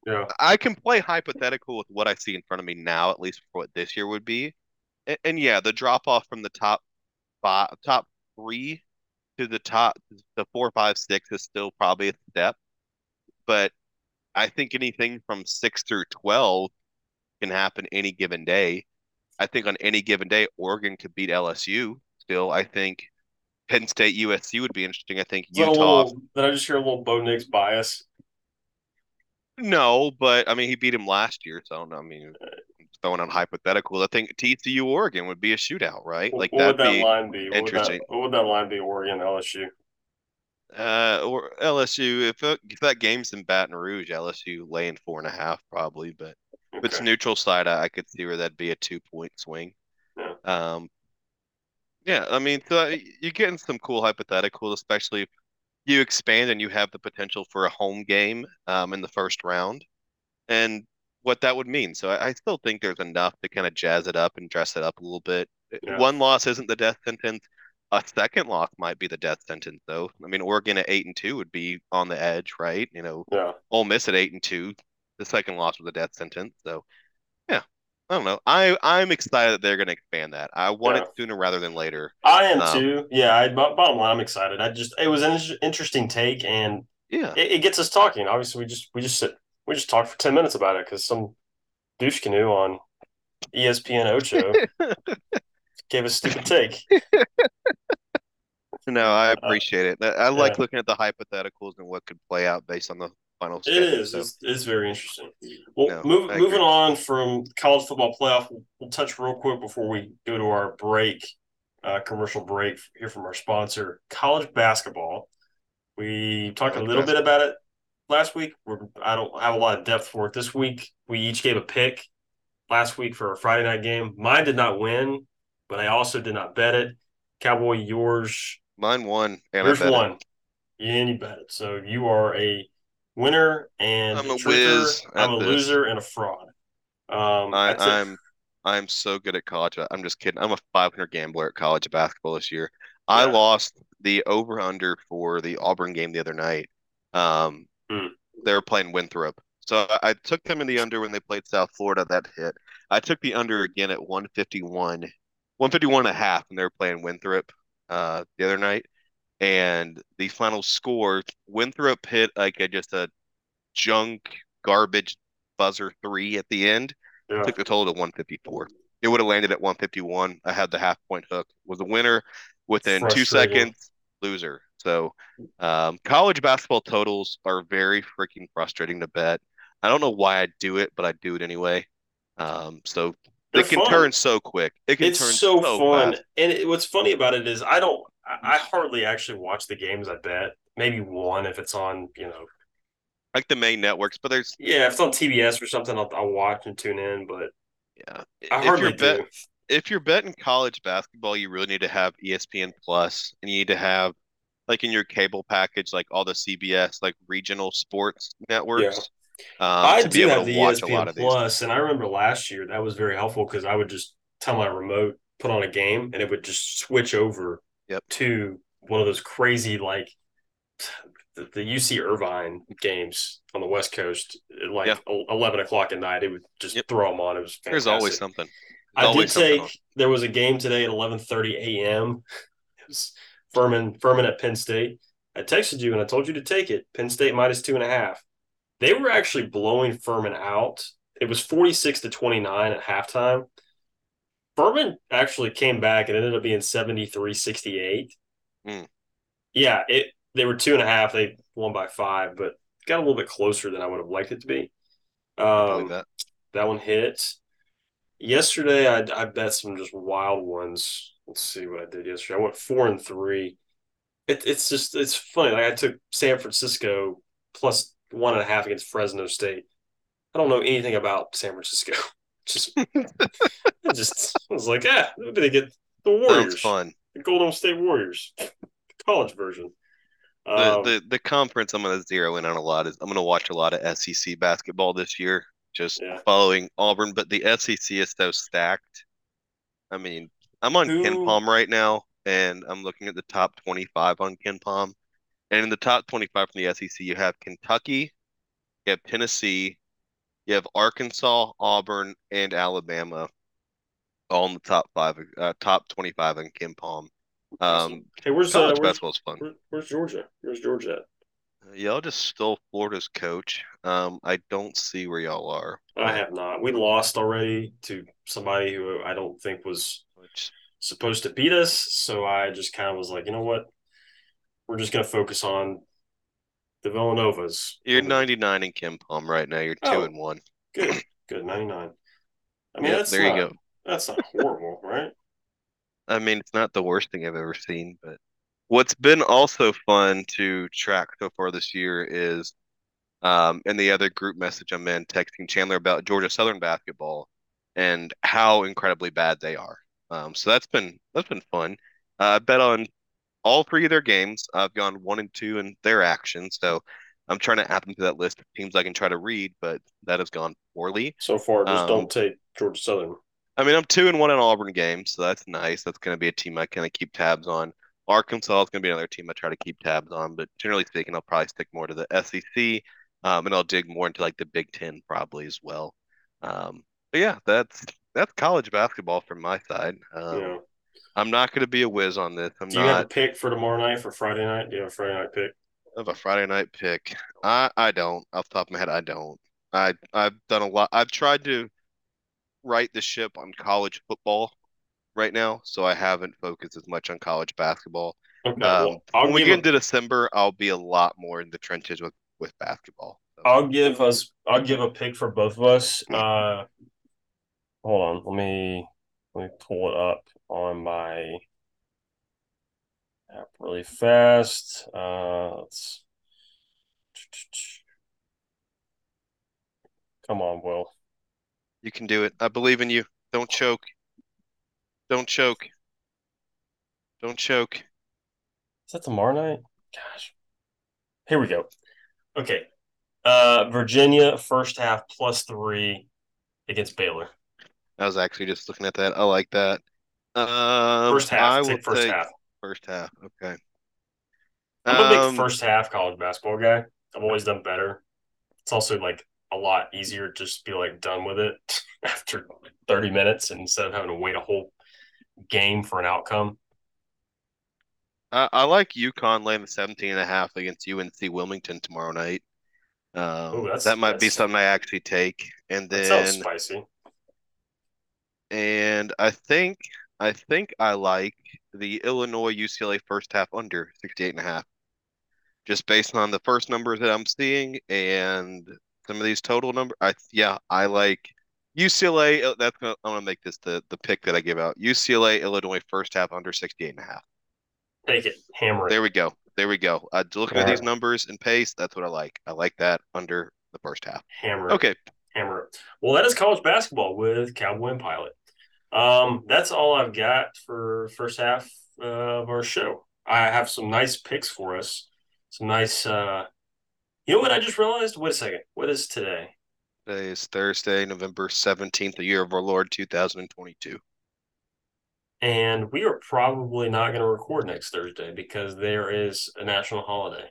yeah, I can play hypothetical with what I see in front of me now, at least for what this year would be. And, and yeah, the drop off from the top five, top three to the top, the four, five, six is still probably a step. But I think anything from six through 12 can happen any given day. I think on any given day, Oregon could beat LSU still. I think Penn State, USC would be interesting. I think Utah, little- did I just hear a little Bo Nix bias? No, but I mean, he beat him last year, so I don't know. I mean, throwing on hypothetical, I think TCU Oregon would be a shootout, right? Like what would that be line be? What would that, interesting. what would that line be? Oregon, LSU. uh or LSU. If, it, if that game's in Baton Rouge, LSU laying four and a half probably, but if it's neutral side, I, I could see where that'd be a two point swing. Yeah. Um, yeah, I mean, so you're getting some cool hypotheticals, especially if you expand and you have the potential for a home game um, in the first round, and what that would mean. So I, I still think there's enough to kind of jazz it up and dress it up a little bit. Yeah. One loss isn't the death sentence. A second loss might be the death sentence, though. I mean, Oregon at eight and two would be on the edge, right? You know, Yeah. Ole Miss at eight and two, the second loss was a death sentence. So, I don't know. I I'm excited that they're going to expand that. I want Yeah. it sooner rather than later. I am Um, too. Yeah. I, bottom line, I'm excited. I just it was an interesting take, and Yeah, it, it gets us talking. Obviously, we just we just sit we just talked for ten minutes about it because some douche canoe on ESPN Ocho <laughs> gave a stupid take. no, I appreciate it. I like Uh, yeah. looking at the hypotheticals and what could play out based on the final It schedule. is. So, It's, it's very interesting. Well, No, move, moving on from college football playoff, we'll, we'll touch real quick before we go to our break, uh, commercial break here from our sponsor, college basketball. We talked a little bit about it last week. We're, I don't have a lot of depth for it this week. We each gave a pick last week for a Friday night game. Mine did not win, but I also did not bet it. Cowboy, yours mine won, and I Yours bet it. And you bet it. So you are a winner and I'm a truther. whiz I'm a this. loser and a fraud. Um, I, it. I'm I'm so good at college. I'm just kidding. I'm a 500 gambler at college basketball this year. I lost the over under for the Auburn game the other night. Um, Hmm. they were playing Winthrop, so I, I took them in the under when they played South Florida. That hit. I took the under again at 151, 151 and a half, and they were playing Winthrop uh, the other night. And the final score, Winthrop hit like a, just a junk garbage buzzer three at the end Yeah. took the total to 154. It would have landed at 151. I had the half point hook. Was a winner within two seconds. Loser. So, um, college basketball totals are very freaking frustrating to bet. I don't know why I do it, but I do it anyway. Um, so They're it can fun. turn so quick. It can It's turn so, fun. fast. And it, what's funny about it is I don't I, I hardly actually watch the games I bet. Maybe one if it's on, you know, Like the main networks, but there's yeah, if it's on TBS or something, I'll, I'll watch and tune in. But yeah. I if hardly you're bet, do. if you're betting college basketball, you really need to have ESPN Plus, and you need to have like in your cable package, like all the CBS like regional sports networks. Um, I to be do able have to the watch a lot ESPN of these. Plus, and I remember last year that was very helpful because I would just tell my remote put on a game, and it would just switch over Yep. to one of those crazy like the, the UC Irvine games on the West Coast, like yeah. eleven o'clock at night, it would just yep. throw them on. It was fantastic. there's always something. There's I always did take on. there was a game today at eleven thirty a.m. It was Furman Furman at Penn State. I texted you and I told you to take it. Penn State minus two and a half. They were actually blowing Furman out. It was forty six to twenty nine at halftime. Furman actually came back and ended up being 73 68. Mm. Yeah, it they were two and a half. They won by five, but got a little bit closer than I would have liked it to be. Um, that. that one hit. Yesterday, I, I bet some just wild ones. Let's see what I did yesterday. I went four and three. It, it's just it's funny. Like I took San Francisco plus one and a half against Fresno State. I don't know anything about San Francisco. <laughs> Just, <laughs> I just I was like, yeah, maybe they get the Warriors. Sounds fun. The Golden State Warriors, <laughs> college version. Um, the, the the conference I'm going to zero in on a lot is I'm going to watch a lot of SEC basketball this year, just yeah. following Auburn. But the SEC is so stacked. I mean, I'm on Who... KenPom right now, and I'm looking at the top 25 on KenPom. And in the top 25 from the SEC, you have Kentucky, you have Tennessee, you have Arkansas, Auburn, and Alabama, all in the top five, uh, top 25 on KenPom. Um, hey, where's uh, where's, basketball's fun. Where, where's Georgia? Where's Georgia at? Y'all just stole Florida's coach. Um, I don't see where y'all are. I have not. We lost already to somebody who I don't think was supposed to beat us. So I just kind of was like, you know what? We're just gonna focus on the Villanovas. You're 99 in KenPom right now. You're two oh, and one. Good, good 99. I mean, yep, that's there not, you go. That's not horrible, right? <laughs> I mean, it's not the worst thing I've ever seen, but what's been also fun to track so far this year is um, in the other group message I'm in, texting Chandler about Georgia Southern basketball and how incredibly bad they are. Um, so that's been that's been fun. Uh, I bet on all three of their games. I've gone one and two in their action, so I'm trying to add them to that list of teams I can try to read, but that has gone poorly so far. Just um, don't take Georgia Southern. I mean, I'm two and one in Auburn games, so that's nice. That's going to be a team I kind of keep tabs on. Arkansas is going to be another team I try to keep tabs on, but generally speaking, I'll probably stick more to the SEC, um, and I'll dig more into like the Big Ten probably as well. Um, but yeah, that's that's college basketball from my side. Um, yeah. I'm not going to be a whiz on this. I'm Do you not... have a pick for tomorrow night for Friday night? Do you have a Friday night pick? I have a Friday night pick. I I don't. Off the top of my head, I don't. I I've done a lot. I've tried to right the ship on college football right now, so I haven't focused as much on college basketball. Okay, um, well, when we get a, into December, I'll be a lot more in the trenches with with basketball. So. I'll give us. I'll give a pick for both of us. Uh, hold on, let me let me pull it up on my app really fast. Uh, let's. Come on, Will. You can do it. I believe in you. Don't choke. Don't choke. Don't choke. Is that tomorrow night? Gosh. Here we go. Okay. Uh Virginia first half plus three against Baylor. I was actually just looking at that. I like that. Um, first half. I will first half. First half. Okay. I'm a big um, first half college basketball guy. I've always done better. It's also like a lot easier to just be like done with it <laughs> after 30 minutes instead of having to wait a whole game for an outcome. I, I like UConn laying the 17 and a half against UNC Wilmington tomorrow night. Um, Ooh, that might be something I actually take. And then spicy. And I think I think I like the Illinois UCLA first half under 68 and a half. Just based on the first numbers that I'm seeing and some of these total number. I yeah, I like UCLA. Uh, that's gonna, I'm gonna make this the the pick that I give out. UCLA Illinois first half under 68 and a half. Take it, hammer it. There we go. There we go. Uh, looking All at right. these numbers and pace, that's what I like. I like that under the first half. Hammer. It. Okay. Hammer. It. Well, that is college basketball with Cowboy and Pilot. Um, that's all I've got for first half uh, of our show. I have some nice picks for us. Some nice uh, you know what I just realized? Wait a second. What is today? Today is Thursday, November 17th, the year of our Lord 2022. And we are probably not going to record next Thursday because there is a national holiday.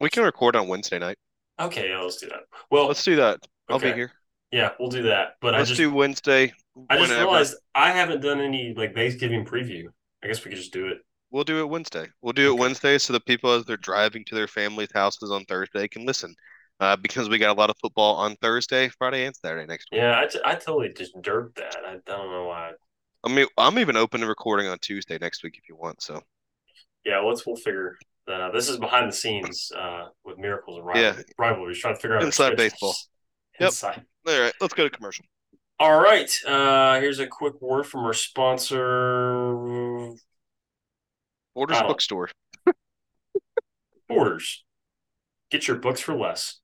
We can record on Wednesday night. Okay, yeah, let's do that. Well, Let's do that. I'll okay. be here. Yeah, we'll do that. But Let's I just do Wednesday. I just whenever. realized I haven't done any like Thanksgiving preview. I guess we could just do it. We'll do it Wednesday. We'll do it Wednesday so the people as they're driving to their families' houses on Thursday can listen. Uh, because we got a lot of football on Thursday, Friday, and Saturday next week. Yeah, I, t- I totally just derped that. I, I don't know why. I mean, I'm even open to recording on Tuesday next week if you want. So Yeah, let's we'll figure that out. This is behind the scenes uh, with miracles and Yeah. rivalry, rivalries. Trying to figure out our Inside schedules. baseball. <laughs> Yep. Inside. all right, let's go to commercial. All right. Uh, here's a quick word from our sponsor, Borders Oh. Bookstore. <laughs> Borders. Get your books for less.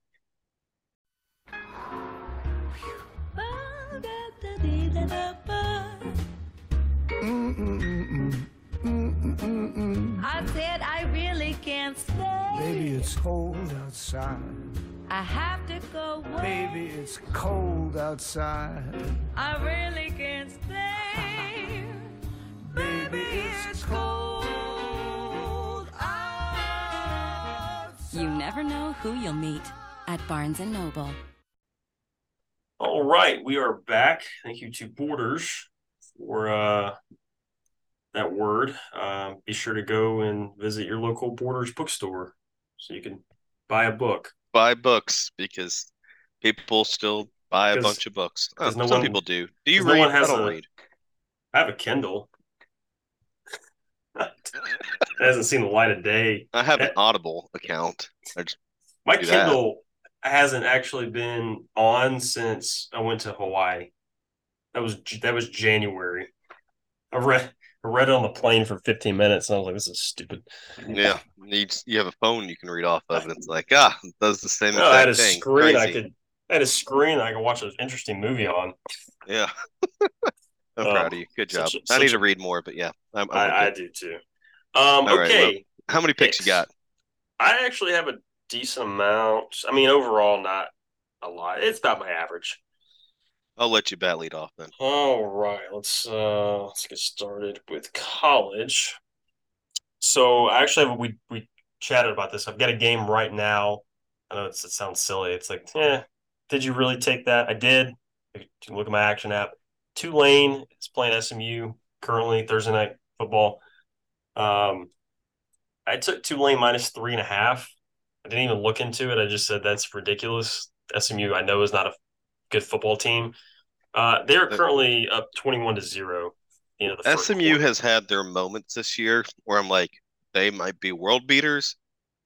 I said I really can't stay. Baby, it's cold outside. I have to go away. Baby, it's cold outside. I really can't stay. <laughs> Baby, it's cold outside. You never know who you'll meet at Barnes & Noble. All right, we are back. Thank you to Borders for uh, that word. Um, be sure to go and visit your local Borders bookstore so you can buy a book. Buy books because people still buy a bunch of books. Oh, no some one- people do. Do you 'cause no one has I don't a- read. I have a Kindle. <laughs> it hasn't seen the light of day. I have an. Audible account. My Do that. Kindle hasn't actually been on since I went to Hawaii. That was that was January. I read I read it on the plane for 15 minutes and I was like, this is stupid. yeah, needs you have a phone you can read off of, and it's like ah, it does the same No, I had a thing. screen I could I had a screen I could watch an interesting movie on. Yeah. <laughs> I'm Um, proud of you. Good job. a- I need to read more, but yeah, I'm, I'm I, I do too. Um, All right, okay. How many picks you got? I actually have a decent amount. I mean, overall, not a lot. It's about my average. I'll let you bat lead off then. All right, let's uh let's get started with college. So actually we we chatted about this. I've got a game right now. I know it sounds silly. It's like, eh, did you really take that? I did. You look at my action app. Tulane is playing SMU currently Thursday night football. Um, I took Tulane minus three and a half. I didn't even look into it. I just said that's ridiculous. SMU, I know, is not a good football team. Uh, they're currently up twenty-one to zero. You know, the SMU has had their moments this year where I'm like, they might be world beaters.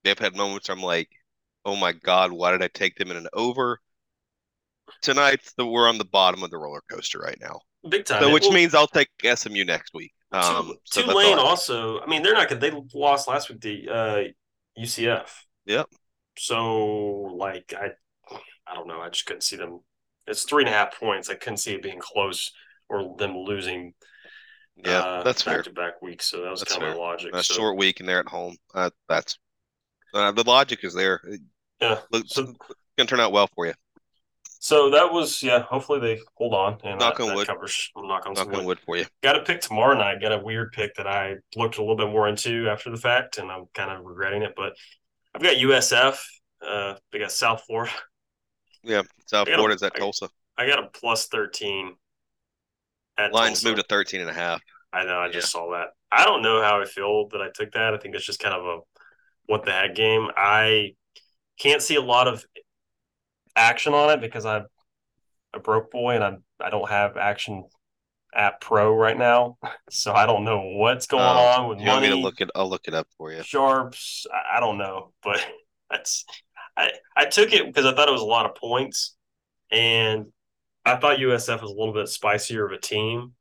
They've had moments where I'm like, oh my God, why did I take them in an over? Tonight, the, we're on the bottom of the roller coaster right now. big time. So, which means I'll take SMU next week. Um, so Tulane also. I mean, they're not good. They lost last week to uh, UCF. Yep. So, like, I, I don't know. I just couldn't see them. It's three and a half points. I couldn't see it being close or them losing. Yeah, uh, that's fair. back to back weeks. So that was That's kind of fair. my logic. A so, short week and they're at home. Uh, that's uh, the logic is there. Yeah. looks So, gonna turn out well for you. so that was yeah. Hopefully they hold on and Knock that, on that wood. covers. I'm knock on Knock on wood. wood for you. Got a pick tomorrow night. Got a weird pick that I looked a little bit more into after the fact, and I'm kind of regretting it. But I've got USF. Uh, they got South Florida. Yeah, South I gotta- Florida's at I- Tulsa. I got a plus thirteen. At Lines Tulsa. moved to 13 and a half. I know. I just saw that. I don't know how I feel that I took that. I think it's just kind of a what the heck game. I can't see a lot of action on it because I'm a broke boy and I'm I don't have action app pro right now, <laughs> so I don't know what's going Um, on with you want money. me to look it? I'll look it up for you. sharps. I, I don't know, but <laughs> that's I I took it because I thought it was a lot of points, and I thought USF was a little bit spicier of a team.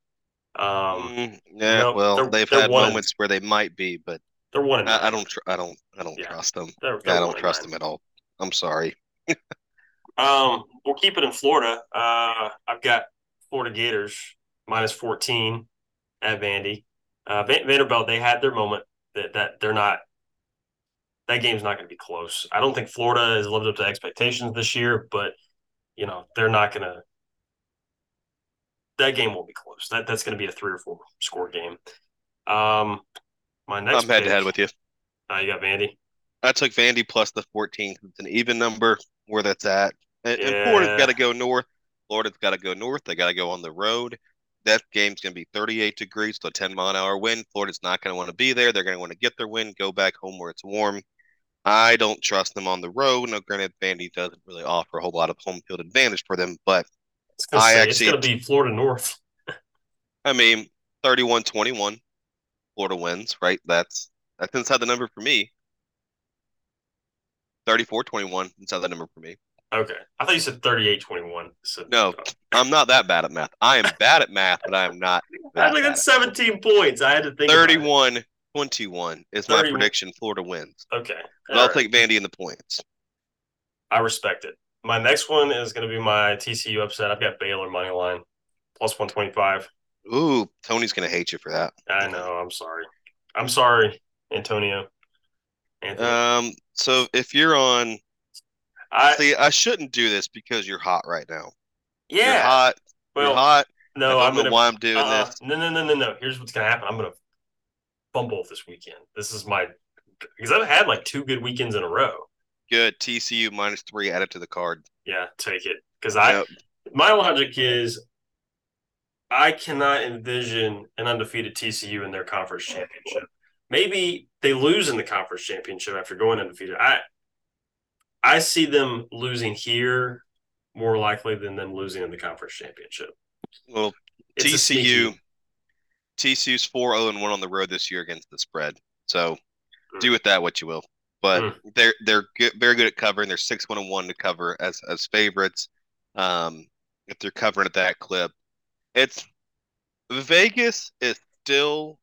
Um, Mm, yeah, no, well, they're- they've they're had moments where they might be, but they're one I, I don't. Tr- I don't. I don't Yeah. trust them. They're, I don't trust them at all. I'm sorry. <laughs> Um, we'll keep it in Florida. Uh, I've got Florida Gators minus fourteen at Vandy. Uh, Van- Vanderbilt they had their moment that that they're not. That game's not going to be close. I don't think Florida has lived up to expectations this year, but you know they're not going to. That game won't be close. That that's going to be a three or four score game. Um, my next I'm head to head with you. Uh, you got Vandy. I took Vandy plus the 14 'cause it's an even number where that's at. And, and Florida's got to go north. Florida's got to go north. They got to go on the road. That game's going to be 38 degrees, so a 10 mile an hour wind. Florida's not going to want to be there. They're going to want to get their wind, go back home where it's warm. I don't trust them on the road. Now, granted, Vandy doesn't really offer a whole lot of home field advantage for them, but I say, actually- it's gonna be Florida North. <laughs> I mean, 31 21, Florida wins, right? That's that's inside the number for me. 34 21, inside the number for me. Okay, I thought you said 38-21. So No, oh. I'm not that bad at math. I am bad at math, but I am not. <laughs> I think that's 17 points. I had to think. about it. 31 21 is my 31. prediction. Florida wins. Okay, But I'll right. take Vandy in the points. I respect it. My next one is going to be my TCU upset. I've got Baylor money line plus 125. Ooh, Tony's going to hate you for that. I know. I'm sorry. I'm sorry, Antonio. Anthony. Um, so if you're on, I see, I shouldn't do this because you're hot right now. You're yeah. hot. well, you're hot. no, I don't I'm know gonna. why I'm doing uh, this. No, no, no, no, no. Here's what's gonna happen. I'm gonna fumble this weekend. This is my because I've had like two good weekends in a row. Good. TCU minus three added to the card. Yeah, take it because I Yep. my logic is I cannot envision an undefeated TCU in their conference championship. Maybe they lose in the conference championship after going undefeated. I I see them losing here more likely than them losing in the conference championship. Well, It's TCU, TCU's four zero and one on the road this year against the spread. So Hmm. do with that what you will. But Hmm. they're they're good, very good at covering. They're six one and one to cover as as favorites. Um, if they're covering at that clip, it's Vegas is still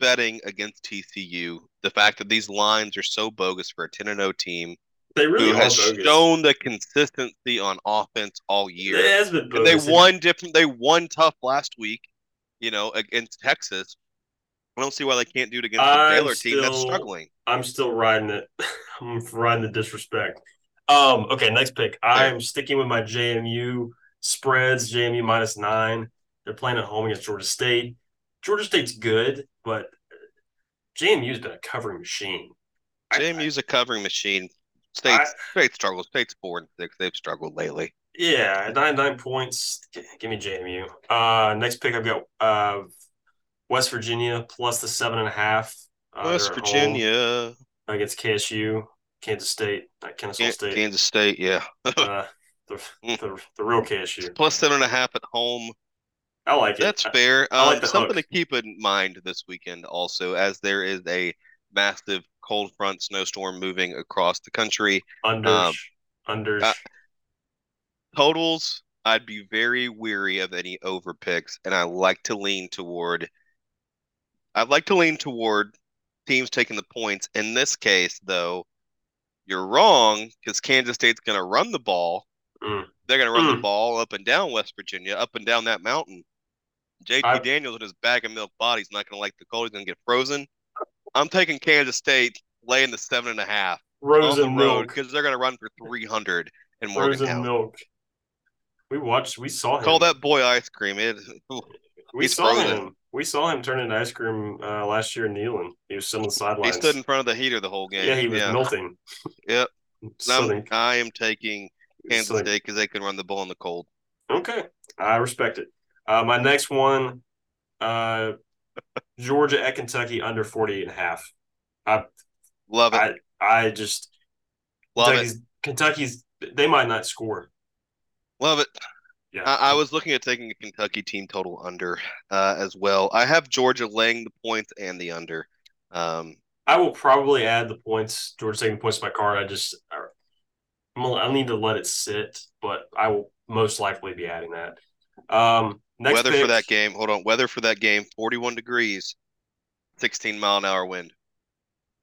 betting against TCU. The fact that these lines are so bogus for a ten and zero team They really who has bogus. shown the consistency on offense all year. It has been And they won different. They won tough last week, you know, against Texas. I don't see why they can't do it against the I'm Baylor team that's struggling. I'm still riding it. <laughs> I'm riding the disrespect. Um, okay, next pick. I'm sticking with my JMU spreads, JMU minus nine. They're playing at home against Georgia State. Georgia State's good, but JMU's been a covering machine. JMU's a covering machine. State State struggles. State's four and six. They've struggled lately. Yeah, nine nine points. Give me JMU. Uh, next pick I've got uh, West Virginia plus the seven and a half. Uh, West Virginia, against KSU, Kansas State, not Kennesaw Kan- State. Kansas State, yeah, <laughs> uh, the, the the real KSU. plus seven and a half at home. I like it. That's fair. I like Um, something hook. to keep in mind this weekend also, as there is a massive cold front snowstorm moving across the country. Under um, under uh, totals, I'd be very weary of any over picks, and I like to lean toward. I'd like to lean toward teams taking the points. In this case, though, you're wrong because Kansas State's going to run the ball. Mm. They're going to run the Mm. ball up and down West Virginia, up and down that mountain. JT Daniels in his bag of milk body, he's not going to like the cold. He's going to get frozen. I'm taking Kansas State laying the seven and a half on the road milk. because they're going to run for 300 in Frozen Morgantown. milk. We watched. We saw him. Call that boy ice cream. It, <laughs> We he's saw frozen. him. We saw him turn into ice cream uh, last year in Neyland. He was sitting on the sidelines. he stood in front of the heater the whole game. yeah, he was yeah. melting. <laughs> Yep. <laughs> Southern, I'm, I am taking Kansas Southern- State because they can run the ball in the cold. Okay, I respect it. Uh, my next one, uh, Georgia at Kentucky under 48 and a half. I Love it. I I just Love it. Kentucky's, Kentucky's they might not score. Love it. Yeah, I, I was looking at taking a Kentucky team total under uh, as well. I have Georgia laying the points and the under. Um, I will probably add the points. Georgia taking the points to my card. I just I, I'm gonna- I need to let it sit, but I will most likely be adding that. Um, next weather pick, for that game. Hold on. Weather for that game. 41 degrees, 16 mile an hour wind.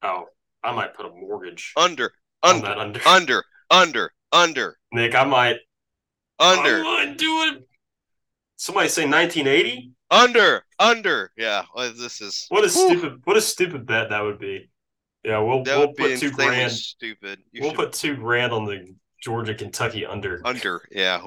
Oh, I might put a mortgage Under, under, under. under, under, under, Nick, I might under, I do it. Somebody say 1980. under, under. Yeah. Well, this is What a Whew. stupid what a stupid bet that would be. Yeah, we'll that we'll put two grand. stupid. You We'll should put two grand on the Georgia Kentucky under. under. Yeah.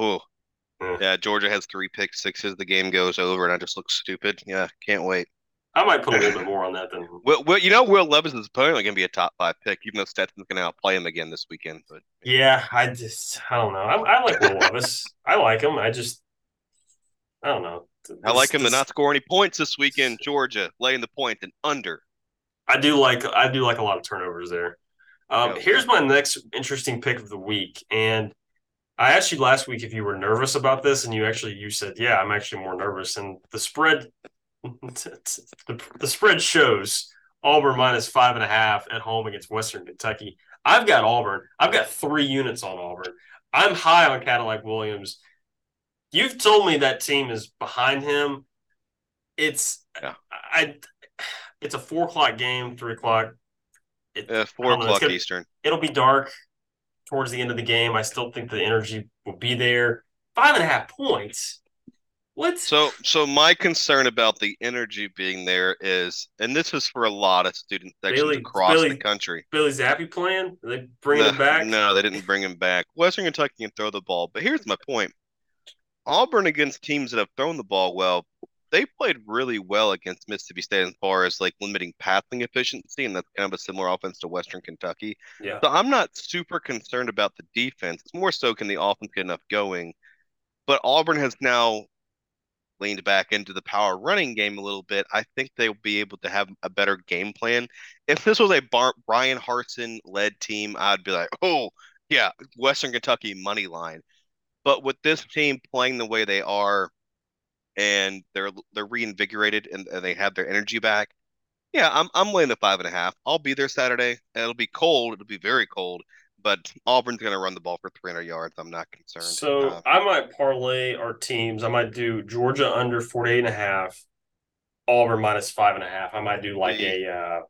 Yeah. Yeah. Georgia has three pick sixes. The game goes over, and I just look stupid. Yeah. Can't wait. I might put a little bit <laughs> more on that than Well, well, you know, Will Levis is apparently going to be a top five pick, even though Stetson's going to outplay him again this weekend. But Yeah, I just I don't know. I, I like Will Levis. I like him. I just I don't know. I like him to not score any points this weekend. Georgia laying the point and under. I do like I do like a lot of turnovers there. Um, Yeah. Here's my next interesting pick of the week, and I asked you last week if you were nervous about this, and you actually you said, "Yeah, I'm actually more nervous." And the spread, the, the spread shows Auburn minus five and a half at home against Western Kentucky. I've got Auburn. I've got three units on Auburn. I'm high on Cadillac Williams. You've told me that team is behind him. It's Yeah. I. It's a four o'clock game, three o'clock. It, Uh, four o'clock gonna- Eastern. It'll be dark towards the end of the game. I still think the energy will be there. Five and a half points. What? So, so my concern about the energy being there is, and this is for a lot of student sections Bailey- across Bailey- the country. Bailey Zappe playing? Are they bringing no, him back? No, they didn't bring him back. Western Kentucky can throw the ball, but here's my point: Auburn against teams that have thrown the ball well, they played really well against Mississippi State as far as like limiting passing efficiency, and that's kind of a similar offense to Western Kentucky. Yeah. So I'm not super concerned about the defense. It's more so can the offense get enough going. But Auburn has now leaned back into the power running game a little bit. I think they'll be able to have a better game plan. If this was a Bar- Bryan Harsin led team, I'd be like, oh yeah, Western Kentucky money line. But with this team playing the way they are, and they're they're reinvigorated and, and they have their energy back. Yeah, I'm I'm laying the five and a half. I'll be there Saturday. It'll be cold. It'll be very cold. But Auburn's going to run the ball for 300 yards. I'm not concerned. So Uh, I might parlay our teams. I might do Georgia under 48 and a half, Auburn minus five and a half. I might do like The- a, uh,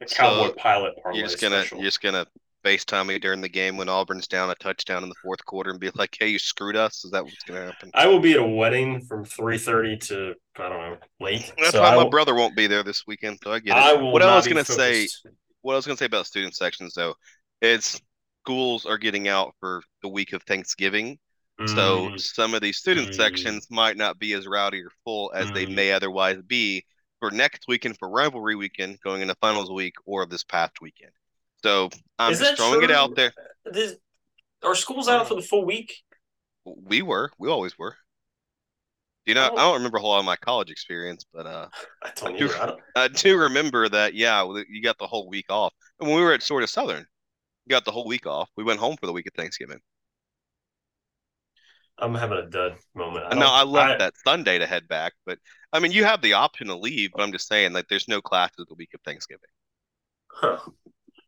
a So, cowboy pilot parlay. you're just gonna special. you're just gonna FaceTime me during the game when Auburn's down a touchdown in the fourth quarter and be like, "Hey, you screwed us." Is that what's gonna happen? I will be at a wedding from 3:30 to I don't know late. That's so why I my will, brother won't be there this weekend, so I get it. I will what I was gonna say, focused. what I was gonna say about student sections though, is schools are getting out for the week of Thanksgiving. So Mm, some of these student Mm. sections might not be as rowdy or full as they Mm. may otherwise be for next weekend for rivalry weekend going into finals week or this past weekend. So I'm Is just throwing it out there. this, are schools out for the full week? We were, we always were. You know, Oh. I don't remember a whole lot of my college experience, but uh, <laughs> I don't do- I <laughs> I do remember that. Yeah, you got the whole week off. And when we were at Sort of Southern, got the whole week off. We went home for the week of Thanksgiving. I'm having a dud moment. I no, I left that Sunday to head back, but I mean, you have the option to leave. But I'm just saying, like, there's no classes the week of Thanksgiving. Huh.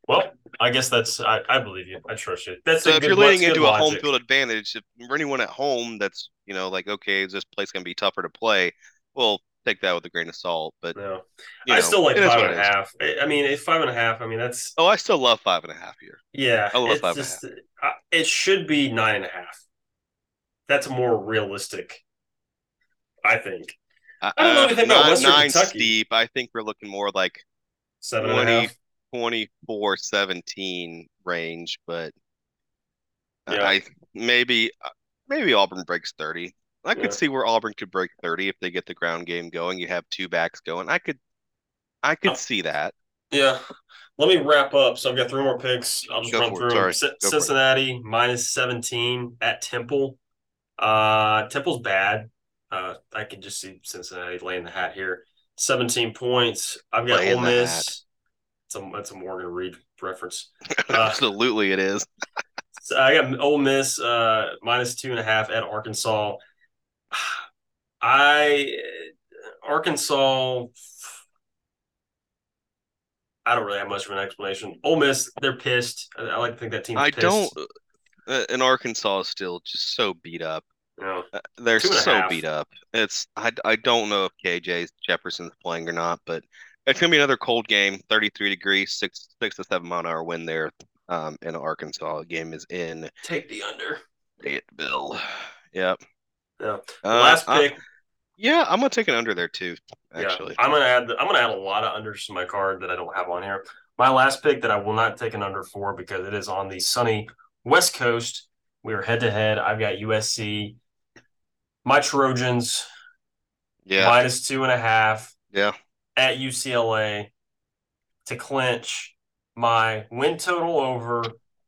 Well, I guess that's I, I believe you. I trust you. That's So a if good, you're leaning good into a home field advantage, if for anyone at home that's you know like, okay, is this place gonna be tougher to play? Well, take that with a grain of salt. But No, I know, still like five and a half. I mean, it's five and a half. I mean, that's Oh, I still love five and a half here. yeah. I love it's five and a just, uh, it should be nine and a half. That's more realistic. I think I don't know anything about Western nine Kentucky. steep. I think we're looking more like seven and a 20, half. 24 17 range, but Yeah. I maybe uh, maybe Auburn breaks 30. I could Yeah. see where Auburn could break 30 if they get the ground game going. You have two backs going. I could I could Oh. see that. Yeah. Let me wrap up. So I've got three more picks. I'll just Go run through them. Cin- Go for it. Cincinnati minus 17 at Temple. Uh, Temple's bad. Uh, I can just see Cincinnati laying the hat here. 17 points. I've got Laying Ole Miss. It's a, that's a Morgan Reed reference. <laughs> Uh, Absolutely, it is. So <laughs> I got Ole Miss uh, minus two and a half at Arkansas. I Arkansas. I don't really have much of an explanation. Ole Miss, they're pissed. I, I like to think that team. I pissed. don't. Uh, and Arkansas is still just so beat up. Know, Uh, They're Two and a so beat up. It's I, I don't know if KJ Jefferson's playing or not, but it's gonna be another cold game. 33 degrees, six six to seven mile an hour wind there. Um, in Arkansas, the game is in take the under. Fayetteville. Yep. Yeah. Uh, Last I- pick. yeah, I'm gonna take an under there too. Actually, Yeah, I'm gonna add. The, I'm gonna add a lot of unders to my card that I don't have on here. My last pick that I will not take an under for because it is on the sunny West Coast. We are head to head. I've got USC. My Trojans yeah, minus two and a half. yeah. at UCLA to clinch my win total over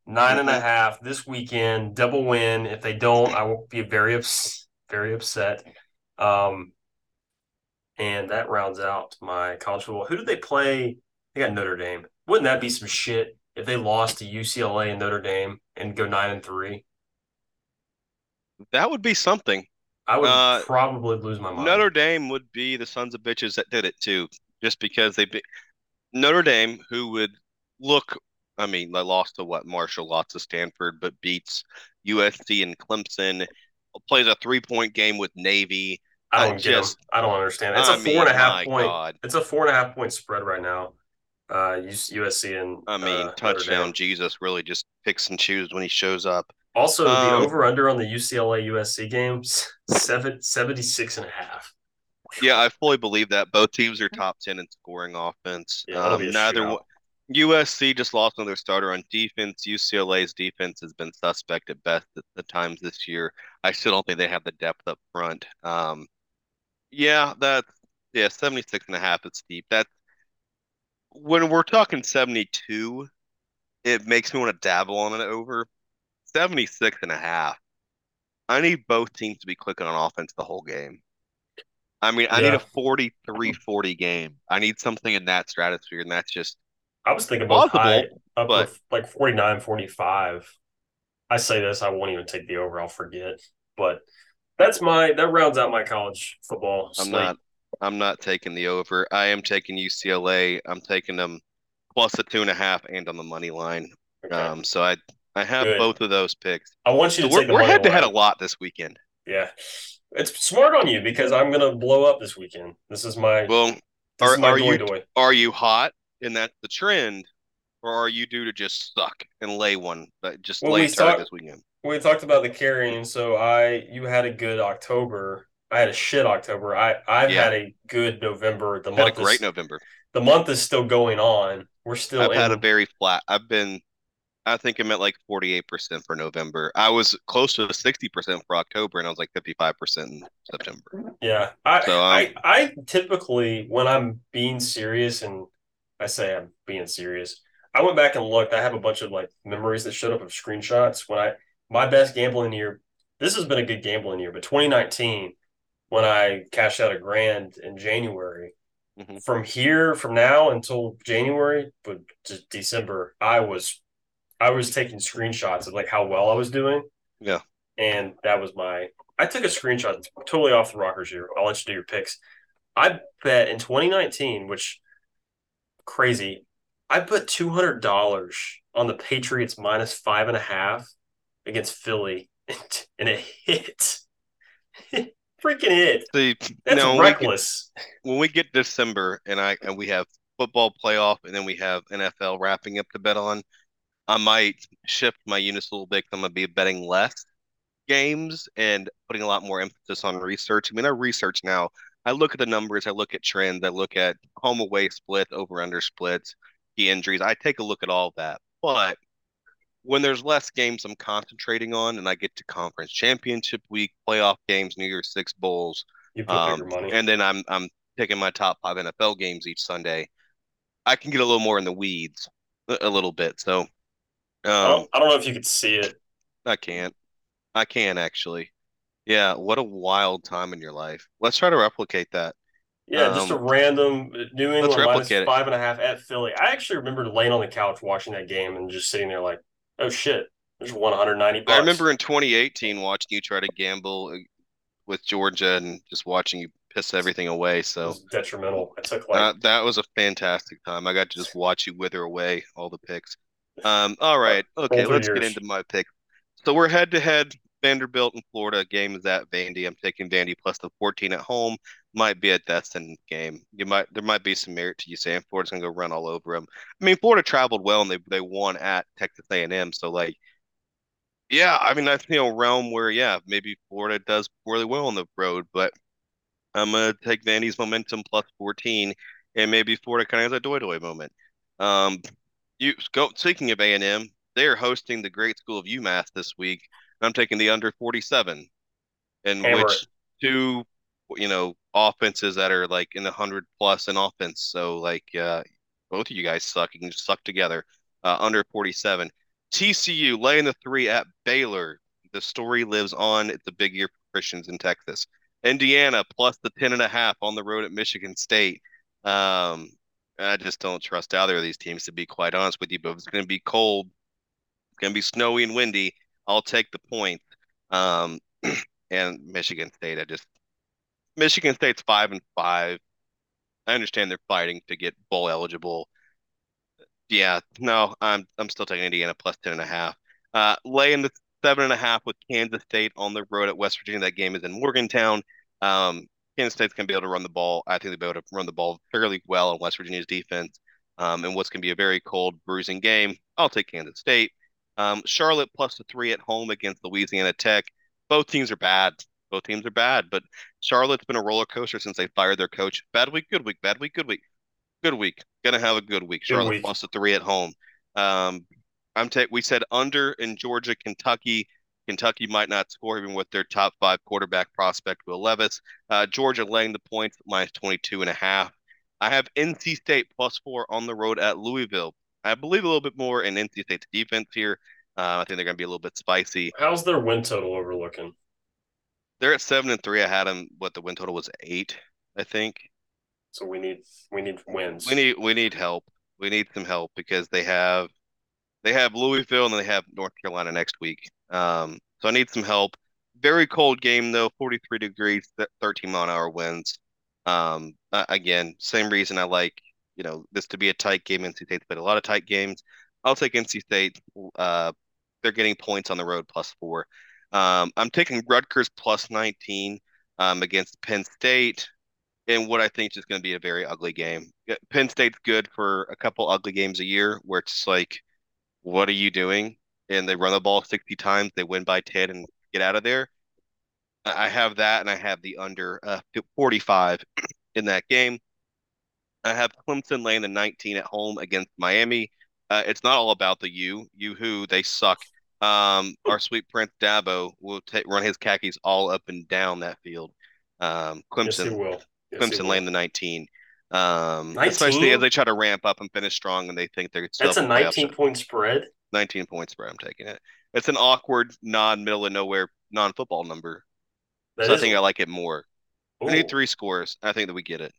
nine and a Mhm. half this weekend, double win. If they don't, I will be very ups- very upset. Um, and that rounds out my college football. Who did they play? They got Notre Dame. Wouldn't that be some shit if they lost to UCLA and Notre Dame and go nine and three? That would be something. I would Uh, probably lose my mind. Notre Dame would be the sons of bitches that did it too, just because they be Notre Dame, who would look, I mean, they lost to what Marshall, lost to Stanford, but beats USC and Clemson, plays a three point game with Navy. I I don't 'em. just- I don't understand. It's a I four mean, and a half point. God. It's a four and a half point spread right now. Uh, USC and I mean, uh, touchdown Jesus really just picks and chooses when he shows up. Also, the Um, over under on the UCLA USC games seven, 76 and a half. Yeah, I fully believe that. Both teams are top 10 in scoring offense. Yeah, Um, neither one- USC just lost another starter on defense. UCLA's defense has been suspect at best at the times this year. I still don't think they have the depth up front. Um, yeah, that's yeah, 76 and a half is steep. That's when we're talking 72, it makes me want to dabble on it over 76 and a half. I need both teams to be clicking on offense the whole game. I mean, I need a 43-40 game. I need something in that stratosphere, and that's just I was thinking both Possible, high, up but- like 49, 45. I say this, I won't even take the over. I'll forget. But that's my that rounds out my college football I'm not I'm not taking the over. I am taking UCLA. I'm taking them plus a two and a half and on the money line. Okay. Um, so I I have Good. both of those picks. I want you So to we're take the we're head to head a lot this weekend. Yeah. It's smart on you because I'm gonna blow up this weekend. This is my Well, are- is my are you- doy. are you hot and that's the trend, or are you due to just suck and lay one, just Well, lay we a saw- this weekend? We talked about the carrying, so I you had a good October. I had a shit October. I I've Yeah. had a good November. The Had a month great is, November. the month is still going on. We're still I've had a very flat. I've been, I think I'm at like 48% for November. I was close to 60% for October, and I was like 55% in September. yeah. I, So, um, I I typically when I'm being serious and I say I'm being serious, I went back and looked. I have a bunch of like memories that showed up of screenshots when I my best gambling year. This has been a good gambling year, but 2019 when I cashed out a grand in January. Mhm. From here, from now until January, but December, I was, I was taking screenshots of like how well I was doing. Yeah. and that was my. I took a screenshot totally off the rockers here. I'll let you do your picks. I bet in 2019, which crazy, I put two hundred dollars on the Patriots minus five and a half against Philly, <laughs> and it hit. <laughs> Freaking hit. See, That's now when we, get, reckless. when we get December and I and we have football playoff and then we have NFL wrapping up to bet on, I might shift my units a little bit. I'm gonna be betting less games and putting a lot more emphasis on research. I mean, I research now. I look at the numbers, I look at trends, I look at home away split, over under splits, the injuries. I take a look at all that. But when there's less games I'm concentrating on and I get to conference championship week, playoff games, New Year's Six bowls, um, and then I'm I'm picking my top five NFL games each Sunday. I can get a little more in the weeds a, little bit. So I, um, don't, I don't know if you could see it. I can't. I can actually. Yeah, what a wild time in your life. Let's try to replicate that. Yeah, just a Um, random New England minus five and a half at Philly. I actually remember laying on the couch watching that game and just sitting there like, oh shit, there's 190 bucks. I remember in 2018 watching you try to gamble uh, with Georgia and just watching you piss everything away. it So was detrimental. I took like that that was a fantastic time. I got to just watch you wither away all the picks. <laughs> Um, all right, okay, let's get into my pick. So we're head to head. Vanderbilt and Florida game is at Vandy. I'm taking Vandy plus the 14 at home. Might be a destined game. You might there might be some merit to you saying Florida's gonna go run all over them. I mean, Florida traveled well and they they won at Texas A&M. So like, yeah, I mean that's you know realm where yeah maybe Florida does really well on the road, but I'm gonna take Vandy's momentum plus 14, and maybe Florida kind of has a doy doy moment. Um, you go speaking of A&M, they're hosting the great school of UMass this week. I'm taking the under 47, in Hammer which two, you know, offenses that are like in the hundred plus in offense. So like uh, both of you guys suck. You can just suck together. Uh, under 47. TCU laying the three at Baylor. The story lives on. It's a big year for Christians in Texas. Indiana plus the 10 and a half on the road at Michigan State. Um, I just don't trust either of these teams to be quite honest with you. But it's going to be cold, it's going to be snowy and windy. I'll take the point. Um, <clears throat> and Michigan State, I just Michigan State's five and five. I understand they're fighting to get bowl eligible. Yeah, no, I'm I'm still taking Indiana plus ten and a half. Uh, laying the seven and a half with Kansas State on the road at West Virginia. That game is in Morgantown. Um, Kansas State's to be able to run the ball. I think they'll be able to run the ball fairly well in West Virginia's defense. Um, and what's to be a very cold, bruising game. I'll take Kansas State. Um, Charlotte plus the three at home against Louisiana Tech. Both teams are bad. Both teams are bad, but Charlotte's been a roller coaster since they fired their coach. Bad week, good week, bad week, good week, good week. Gonna have a good week. Good Charlotte week. plus the three at home. Um, I'm take. We said under in Georgia, Kentucky. Kentucky might not score even with their top five quarterback prospect, Will Levis. Uh, Georgia laying the points minus 22 and a half. I have NC State plus four on the road at Louisville. I believe a little bit more in NC State's defense here. Uh, I think they're going to be a little bit spicy. How's their win total overlooking? They're at seven and three. I had them. What the win total was eight, I think. So we need we need wins. We need we need help. We need some help because they have they have Louisville and they have North Carolina next week. Um, so I need some help. Very cold game though, 43 degrees, 13 mile an hour winds. Um, uh, again, same reason I like you know this to be a tight game. NC State's played a lot of tight games. I'll take NC State. Uh, they're getting points on the road plus four. Um, I'm taking Rutgers plus 19 um, against Penn State in what I think is going to be a very ugly game. Penn State's good for a couple ugly games a year where it's like, what are you doing? And they run the ball 60 times, they win by 10 and get out of there. I have that, and I have the under uh, 45 in that game. I have Clemson laying the 19 at home against Miami. Uh, it's not all about the U. You who they suck. Um, our sweet Prince Dabo will take run his khakis all up and down that field. Um, yes, he Clemson, will. Yes, he Clemson will. laying the 19. Um, 19? especially as they try to ramp up and finish strong, and they think they're still That's a in the playoffs. 19 point spread. 19 points spread. I'm taking it. It's an awkward, non middle of nowhere, non football number. That so I think I like it more. We Ooh, need three scores. I think that we get it.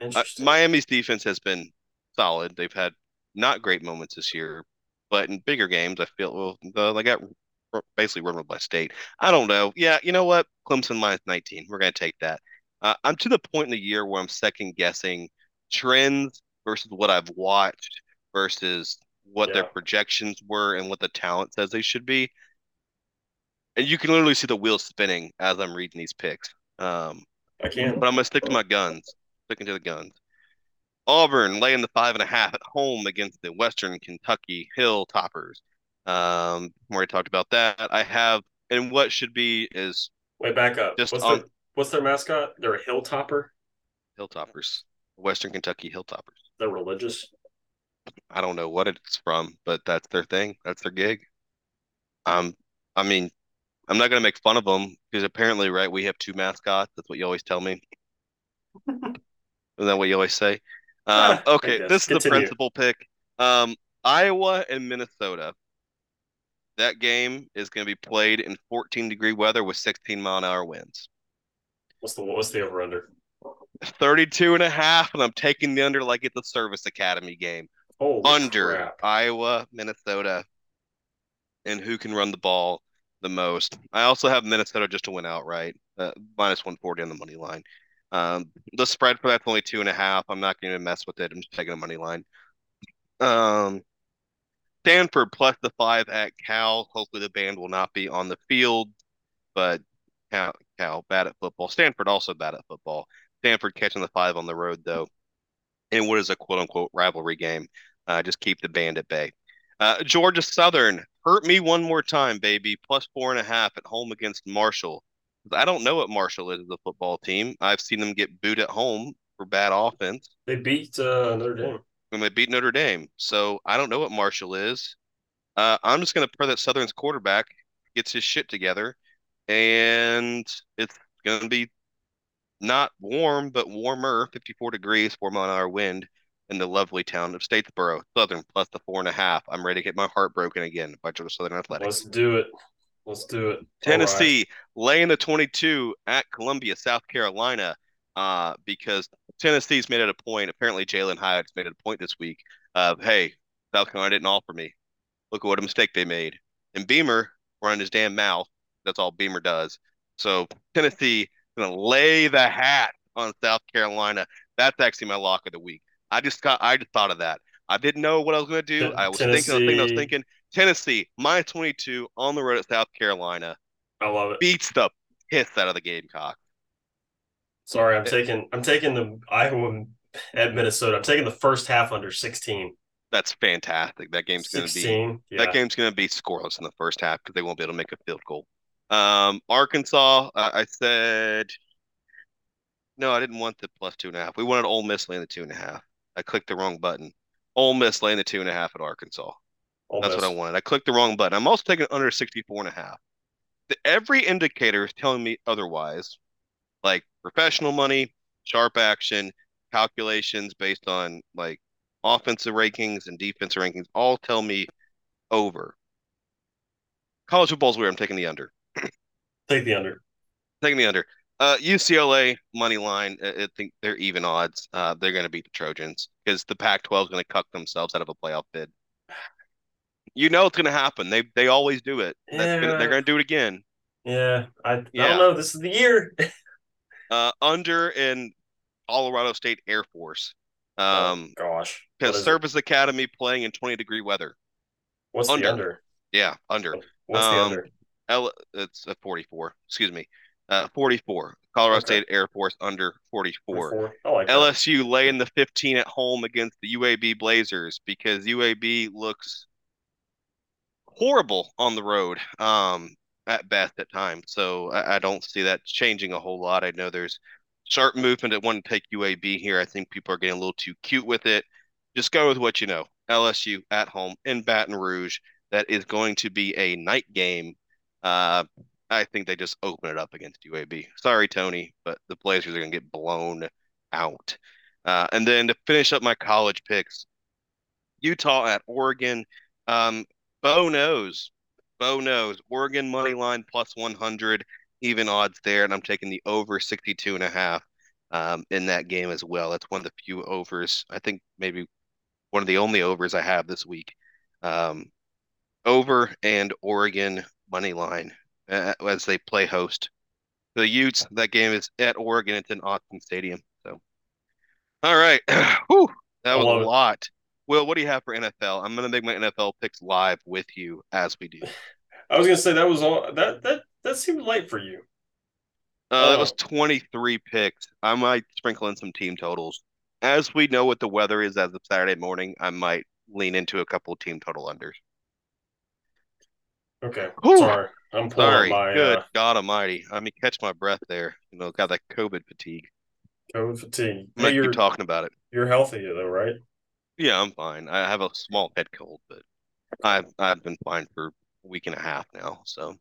Uh, Miami's defense has been solid. They've had not great moments this year, but in bigger games, I feel well, the, they got basically run over by state. I don't know. Yeah, you know what? Clemson minus 19. We're going to take that. Uh, I'm to the point in the year where I'm second guessing trends versus what I've watched versus what their projections were and what the talent says they should be. And you can literally see the wheels spinning as I'm reading these picks. Um, I can't. but I'm gonna stick to my guns. Sticking to the guns. Auburn laying the five and a half at home against the Western Kentucky Hilltoppers. Um, we already talked about that. I have, and what should be is Wait, back up. Just what's on- their what's their mascot? They're a hilltopper. Hilltoppers, Western Kentucky Hilltoppers. They're religious. I don't know what it's from, but that's their thing. That's their gig. Um, I mean, I'm not gonna make fun of them because apparently, right, we have two mascots. That's what you always tell me. <laughs> Isn't that what you always say? <laughs> Um, okay, this is the principal pick. Um, Iowa and Minnesota. That game is going to be played in 14 degree weather with 16 mile an hour winds. What's the what's the over under? 32 and a half, and I'm taking the under like it's a service academy game. Holy under crap. Iowa, Minnesota, and who can run the ball the most. I also have Minnesota just to win outright, uh, minus 140 on the money line. Um, the spread for that's only two and a half. I'm not going to mess with it. I'm just taking a money line. Um, Stanford plus the five at Cal. Hopefully the band will not be on the field, but Cal, Cal bad at football. Stanford also bad at football. Stanford catching the five on the road though, in what is a quote unquote rivalry game. Uh, just keep the band at bay. Uh, Georgia Southern hurt me one more time, baby. Plus four and a half at home against Marshall. I don't know what Marshall is as a football team. I've seen them get booed at home for bad offense They beat uh, Notre Dame. when they beat Notre Dame. So I don't know what Marshall is. Uh, I'm just going to pray that Southern's quarterback gets his shit together, and it's going to be not warm, but warmer, 54 degrees, four mile an hour wind in the lovely town of Statesboro, Southern, plus the four and a half. I'm ready to get my heart broken again by Georgia Southern Athletics. Let's do it. Let's do it. All right. Tennessee laying the 22 at Columbia, South Carolina, uh, because Tennessee's made it a point. Apparently, Jalin Hyatt's made it a point this week of, hey, South Carolina didn't offer me. Look at what a mistake they made. And Beamer running his damn mouth. That's all Beamer does. So Tennessee gonna lay the hat on South Carolina. That's actually my lock of the week. I just got I just thought of that. I didn't know what I was gonna do. I was thinking, I was thinking, I was thinking Tennessee minus 22 on the road at South Carolina I love it. beats the piss out of the Gamecock. Sorry, I'm taking I'm taking the Iowa at Minnesota. I'm taking the first half under 16. That's fantastic. That game's gonna be 16. Yeah. that game's gonna be scoreless in the first half because they won't be able to make a field goal. Um, Arkansas, uh, I said no, I didn't want the plus two and a half. We wanted Ole Miss laying the two and a half. I clicked the wrong button. Ole Miss laying the two and a half at Arkansas. That's what I wanted. I clicked the wrong button. I'm also taking under 64 and a half. The, every indicator is telling me otherwise, like professional money, sharp action, calculations based on like offensive rankings and defensive rankings all tell me over. College football's where I'm taking the under. <clears throat> Take the under. Taking the under. Uh, UCLA money line. I, I think they're even odds. Uh, they're going to beat the Trojans because the Pac-12 is going to cuck themselves out of a playoff bid. You know it's going to happen. They they always do it. That's gonna, they're going to do it again. Yeah, I, I don't know. This is the year. <laughs> Uh, under in Colorado State Air Force. Um, oh, gosh. Because is it? Service Academy playing in 20 degree weather. What's under. the under? Yeah, under. What's the Um, under? L, it's a 44. Excuse me. Uh, 44. Colorado Okay. State Air Force under 44. Four. I like. LSU laying the 15 at home against the UAB Blazers because UAB looks horrible on the road um, at best at times. So I, I don't see that changing a whole lot. I know there's sharp movement that want to take UAB here. I think people are getting a little too cute with it. Just go with what you know. LSU at home in Baton Rouge. That is going to be a night game. Uh, I think they just open it up against UAB. Sorry, Tony, but the Blazers are going to get blown out. Uh, and then to finish up my college picks, Utah at Oregon. Um, Bo knows. Bo knows. Oregon money line plus 100, even odds there. And I'm taking the over 62 and a half um, in that game as well. That's one of the few overs. I think maybe one of the only overs I have this week. Um, over and Oregon money line uh, as they play host. The Utes, that game is at Oregon. It's in Autzen Stadium. So, all right. <clears throat> Whew, that was a lot. Will, what do you have for NFL? I'm going to make my NFL picks live with you as we do. <sighs> I was gonna say that was all. That that that seemed light for you. Uh, that Oh. was 23 picks. I might sprinkle in some team totals. As we know what the weather is as of Saturday morning, I might lean into a couple of team total unders. Okay. Whew. Sorry, I'm Sorry. my Good uh, God Almighty. I mean, catch my breath there. You know, got that COVID fatigue. COVID fatigue. I'm Hey, you're talking about it. you're healthy though, right? Yeah, I'm fine. I have a small head cold, but I've I've been fine for a week and a half now, so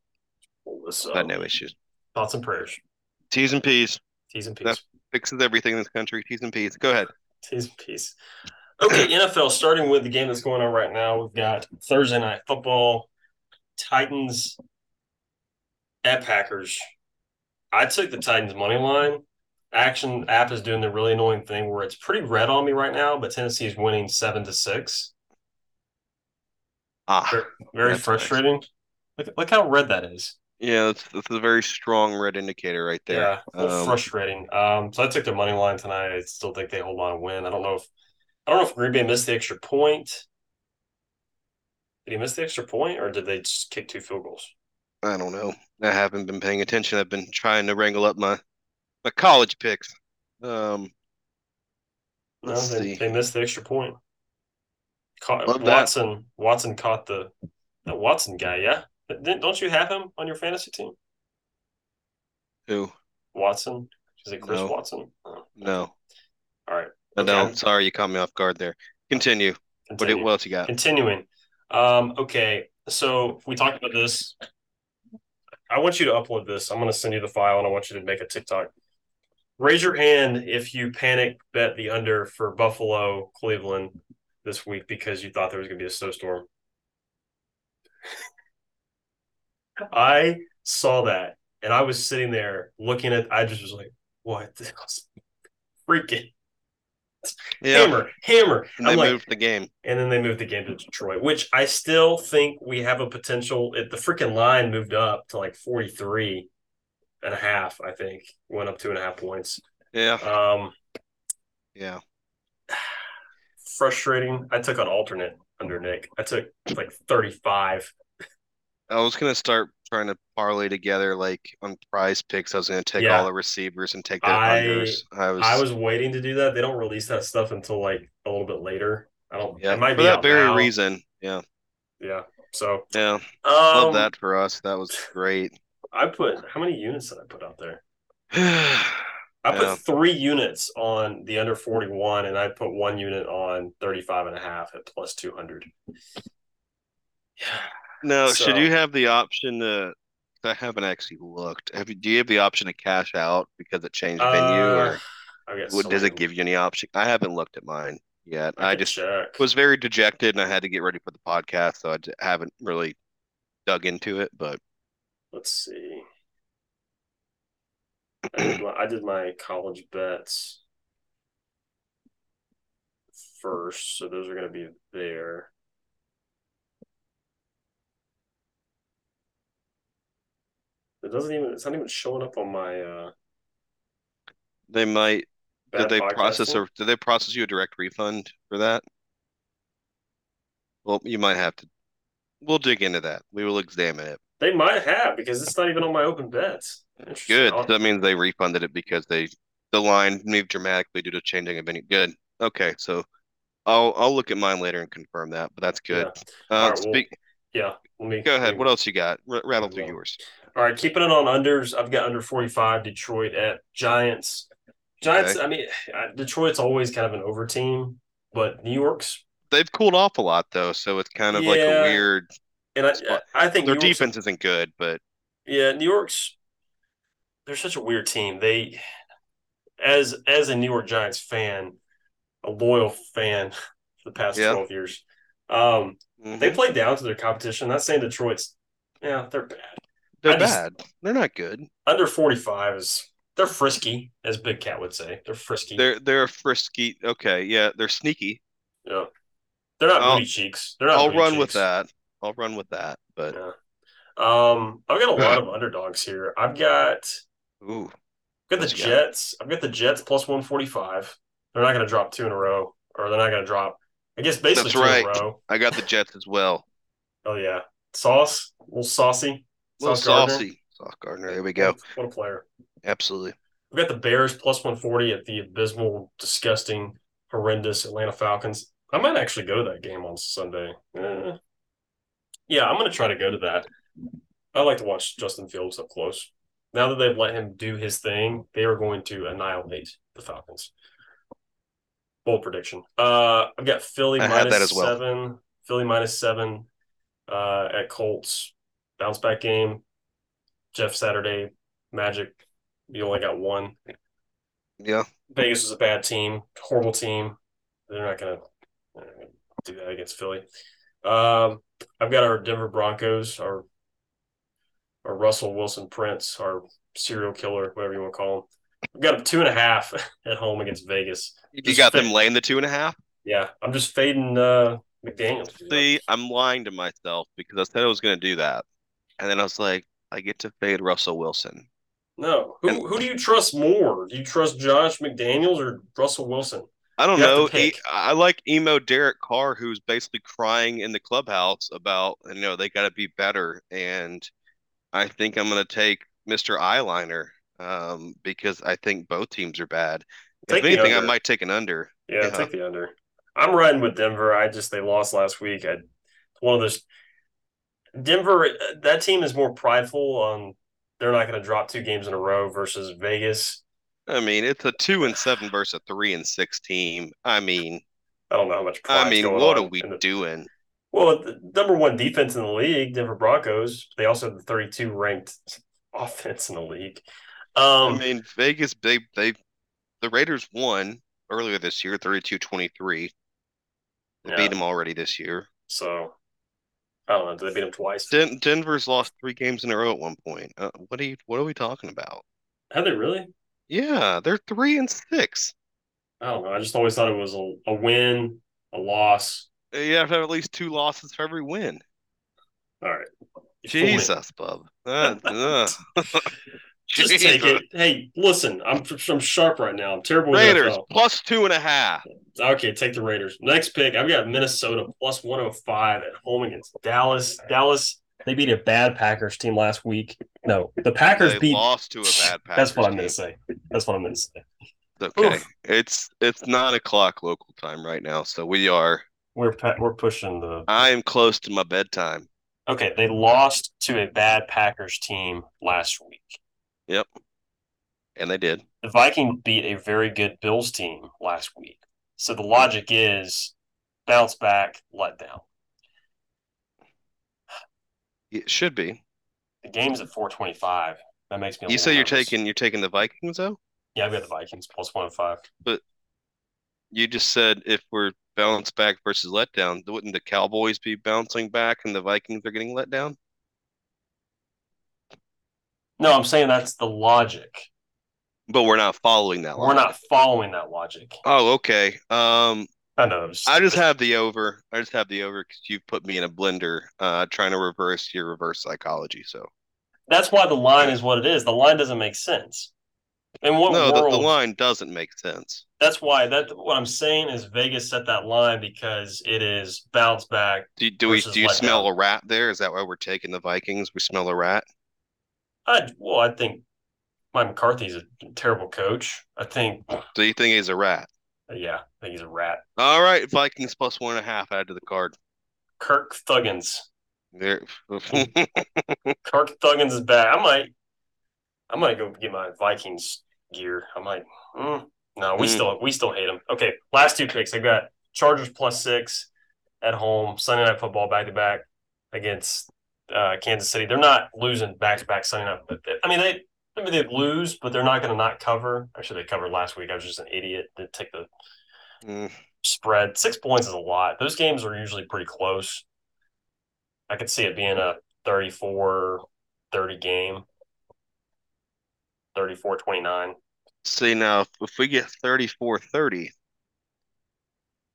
got no issues. Thoughts and prayers. T's and P's T's and P's. That's- fixes everything in this country. T's and P's. Go ahead. T's and P's. Okay, NFL. Starting with the game that's going on right now, we've got Thursday night football. Titans at Packers. I took the Titans money line. Action app is doing the really annoying thing where it's pretty red on me right now, but Tennessee is winning seven to six. Ah, Very, frustrating. Look, look how red that is. yeah, that's, that's a very strong red indicator right there. Yeah, Um, frustrating. Um, so I took their money line tonight. I still think they hold on and win. I don't know if I don't know if Green Bay missed the extra point. Did he miss the extra point, or did they just kick two field goals? I don't know. I haven't been paying attention. I've been trying to wrangle up my my college picks. Um, No, let's they, see. they missed the extra point. Caught, Love that. Watson Watson caught the the Watson guy. Yeah, Didn't- don't you have him on your fantasy team? Who? Watson is it Chris No. Watson? Oh, No. All right, Okay. don't. Sorry, you caught me off guard there. Continue. What, continue. what else you got? Continuing. Um, okay, so we talked about this. I want you to upload this. I'm going to send you the file and I want you to make a TikTok. Raise your hand if you panic bet the under for Buffalo Cleveland this week because you thought there was going to be a snowstorm. I saw that and I was sitting there looking at. I just was like, "What? <laughs> Freaking Yeah, hammer, hammer!" and they I'm like, moved the game. and then they moved the game to Detroit, which I still think we have a potential. If the freaking line moved up to like 43 and a half, I think went up two and a half points. Yeah, Um, yeah. frustrating. I took an alternate under Nick. I took like 35. I was gonna start trying to parlay together like on prize picks. I was gonna take Yeah. all the receivers and take their I- unders. I was, I was waiting to do that. They don't release that stuff until like a little bit later. I don't. yeah it might for be that very now. reason. Yeah, Yeah. So yeah. um, Love that for us. That was great. I put how many units did I put out there? <sighs> I put Yeah. three units on the under 41 and I put one unit on 35 and a half at plus 200. <sighs> No, So- should you have the option to? I haven't actually looked. Have you? Do you have the option to cash out because it changed venue, Uh, or I guess what, does it give you any option? I haven't looked at mine yet. I, just check. was very dejected, and I had to get ready for the podcast, so I haven't really dug into it. But Let's see. I did, my, I did my college bets first, so those are going to be there. It doesn't even. It's not even showing up on my. uh they might. Did they process or? Did they process you a direct refund for that? Well, you might have to. We'll dig into that. We will examine it. They might have because it's not even on my open bets. Good. That means they refunded it because they the line moved dramatically due to changing of any. Good. Okay, so I'll I'll look at mine later and confirm that, but that's good. All Uh, right, well. Yeah. Let me Go ahead. me- What else you got? R rattle through yours. All right, keeping it on unders. I've got under 45 Detroit at Giants. Giants, I mean, Detroit's always kind of an over team, but New York's, They've cooled off a lot though, so it's kind of like a weird. And I, I think Their New York's- defense isn't good, but yeah, New York's, they're such a weird team. They, as as a New York Giants fan, a loyal fan <laughs> for the past Yeah. 12 years, um, mhm, they play down to their competition. Not saying Detroit's, yeah, they're bad. they're just- bad. They're not good. Under 45 is, they're frisky, as Big Cat would say. They're frisky. They're they're frisky. Okay, yeah, they're sneaky. Yeah. They're not I'll- booty cheeks. They're not I'll run with that. I'll run with that. But Yeah. Um, I've got a lot of underdogs here. I've got ooh, I've got the you got? Jets. I've got the Jets plus 145. They're not going to drop two in a row, or they're not going to drop, I guess, basically That's two in right. a row. I got the Jets as well. Oh, yeah. Sauce, a little saucy. A little Sauce saucy. Sauce Gardner. There we go. What, a player. Absolutely. We've got the Bears plus 140 at the abysmal, disgusting, horrendous Atlanta Falcons. I might actually go to that game on Sunday. Eh. Yeah, I'm going to try to go to that. I like to watch Justin Fields up close. Now that they've let him do his thing, they are going to annihilate the Falcons. Bold prediction. Uh, I've got Philly minus that as well. seven. Philly minus seven uh, at Colts. Bounce back game. Jeff Saturday, Magic. You only got one. Yeah. Vegas is a bad team, horrible team. They're not gonna uh, do that against Philly. Um, I've got our Denver Broncos, our our Russell Wilson Prince, our serial killer, whatever you want to call him. We've got a two and a half <laughs> at home against Vegas. You Just got them laying the two and a half? Yeah, I'm just fading uh, McDaniels. See, I'm lying to myself because I said I was going to do that. And then I was like, I get to fade Russell Wilson. No, who who do you trust more? Do you trust Josh McDaniels or Russell Wilson? I don't You have to know. pick. E- I like emo Derek Carr, who's basically crying in the clubhouse about, you know, they got to be better. And I think I'm going to take Mr. Eyeliner um, because I think both teams are bad. Take if anything, I might take an under. Yeah, Yeah. take the under. I'm riding with Denver. I just they lost last week. I one of those Denver that team is more prideful on they're not going to drop two games in a row versus Vegas. I mean, it's a two and seven versus a three and six team. I mean, I don't know how much I mean, what are we the- doing? Well, the number one defense in the league, Denver Broncos. They also have the 32 ranked offense in the league. Um, I mean, Vegas, they they the Raiders won earlier this year, 32-23. They Yeah. beat them already this year. so I don't know. Did they beat him twice? Den- Denver's lost three games in a row at one point. Uh, what are you? What are we talking about? Have they really? Yeah, they're three and six. I don't know. I just always thought it was a, a win, a loss. You have to have at least two losses for every win. All right. You fooled me. Jesus, bub. Uh, uh. <laughs> Just take it. Hey, listen, I'm I'm sharp right now. I'm terrible Raiders plus two and a half. Okay, take the Raiders. Next pick, I've got Minnesota plus 105 at home against Dallas. Dallas, they beat a bad Packers team last week. No, the Packers They beat. lost to a bad Packers That's what I'm going to say. That's what I'm going to say. Okay, Oof. it's it's nine o'clock local time right now, so we are. We're we're pushing the. I am close to my bedtime. Okay, they lost to a bad Packers team last week. Yep, and they did. The Vikings beat a very good Bills team last week. So the logic is bounce back, let down. It should be. The game's at 425. That makes me You say you're nervous. taking you're taking the Vikings though. Yeah, I've got the Vikings plus one and five. But You just said if we're bounce back versus letdown, wouldn't the Cowboys be bouncing back and the Vikings are getting let down? No, I'm saying that's the logic. But we're not following that. We're not following that logic. Oh, okay. Um, I know. it's- I just have the over. I just have the over because you've put me in a blender, uh, trying to reverse your reverse psychology. So that's why the line is what it is. The line doesn't make sense. In what no, the, world? the line doesn't make sense. That's why that what I'm saying is Vegas set that line because it is bounce back. Do, do we do you letdown. smell a rat there? Is that why we're taking the Vikings? We smell a rat. I well, I think Mike McCarthy's a terrible coach. I think, Do you think he's a rat? Yeah, I think he's a rat. All right, Vikings plus one and a half add to the card. Kirk Thuggins. There. <laughs> Kirk Thuggins is back. I might, I might go get my Vikings gear. I might. mm, no, we Mm. still we still hate them. Okay, last two picks. I got Chargers plus six at home. Sunday night football back to back against uh, Kansas City. They're not losing back to back Sunday night. But I mean they. I mean they lose, but they're not going to not cover. Actually, they covered last week. I was just an idiot. Didn't take the Mm, spread. Six points is a lot. Those games are usually pretty close. I could see it being a 34 30 game, 34 29. See now, if, we get 34-30,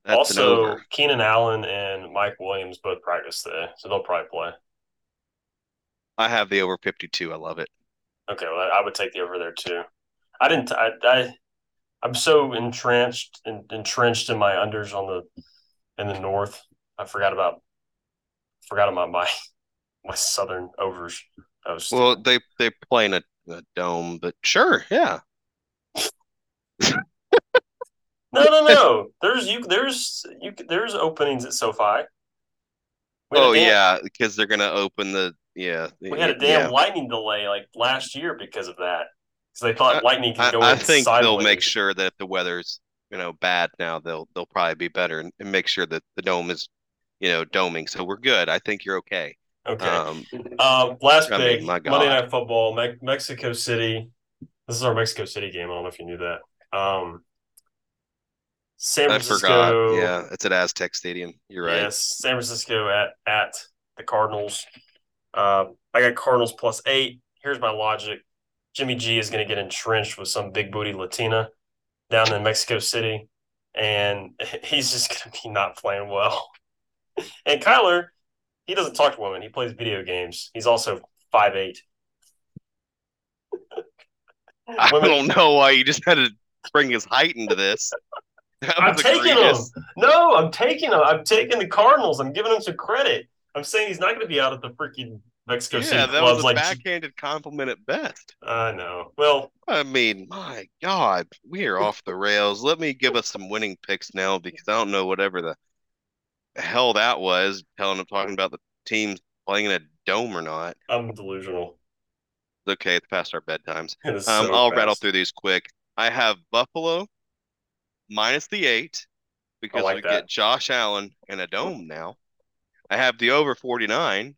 that's an Also, over. Keenan Allen and Mike Williams both practice today, so they'll probably play. I have the over 52. I love it. Okay, well, I would take the over there too. I didn't. I. I I'm so entrenched and entrenched in my unders on the in the north. I forgot about forgot about my <laughs> my southern overs. I was Well, they they play in a, a dome, but sure, yeah. No, no, no. There's you. There's you. There's openings at SoFi. We Oh yeah, because they're gonna open the yeah. We had a damn yeah. lightning delay like last year because of that. Because they thought lightning could go I in think sideways. they'll make sure that if the weather's you know bad now, they'll they'll probably be better and, and make sure that the dome is you know doming. So we're good. I think you're okay. Okay. Um, Um, last I mean, pick, Monday Night Football, Me- Mexico City. This is our Mexico City game. I don't know if you knew that. Um, San I Francisco. Yeah, it's at Aztec Stadium. You're right. Yes, San Francisco at at the Cardinals. Uh, I got Cardinals plus eight. Here's my logic: Jimmy G is going to get entrenched with some big booty Latina down in Mexico City, and <laughs> he's just going to be not playing well. <laughs> And Kyler, he doesn't talk to women; he plays video games. He's also five eight. <laughs> I Women- don't know why you just had to bring his height into this. I'm taking egregious. him. No, I'm taking him. I'm taking the Cardinals. I'm giving him some credit. I'm saying he's not going to be out at the freaking Mexico Yeah, City that was a like. backhanded compliment at best. I know. Well, I mean, my God, we are off the rails. Let me give us some winning picks now because I don't know whatever the hell that was. Telling them talking about the teams playing in a dome or not. I'm delusional. Okay, it's past our bedtimes. Um, so I'll rattle through these quick. I have Buffalo minus the eight because like we that. get Josh Allen in a dome now. I have the over 49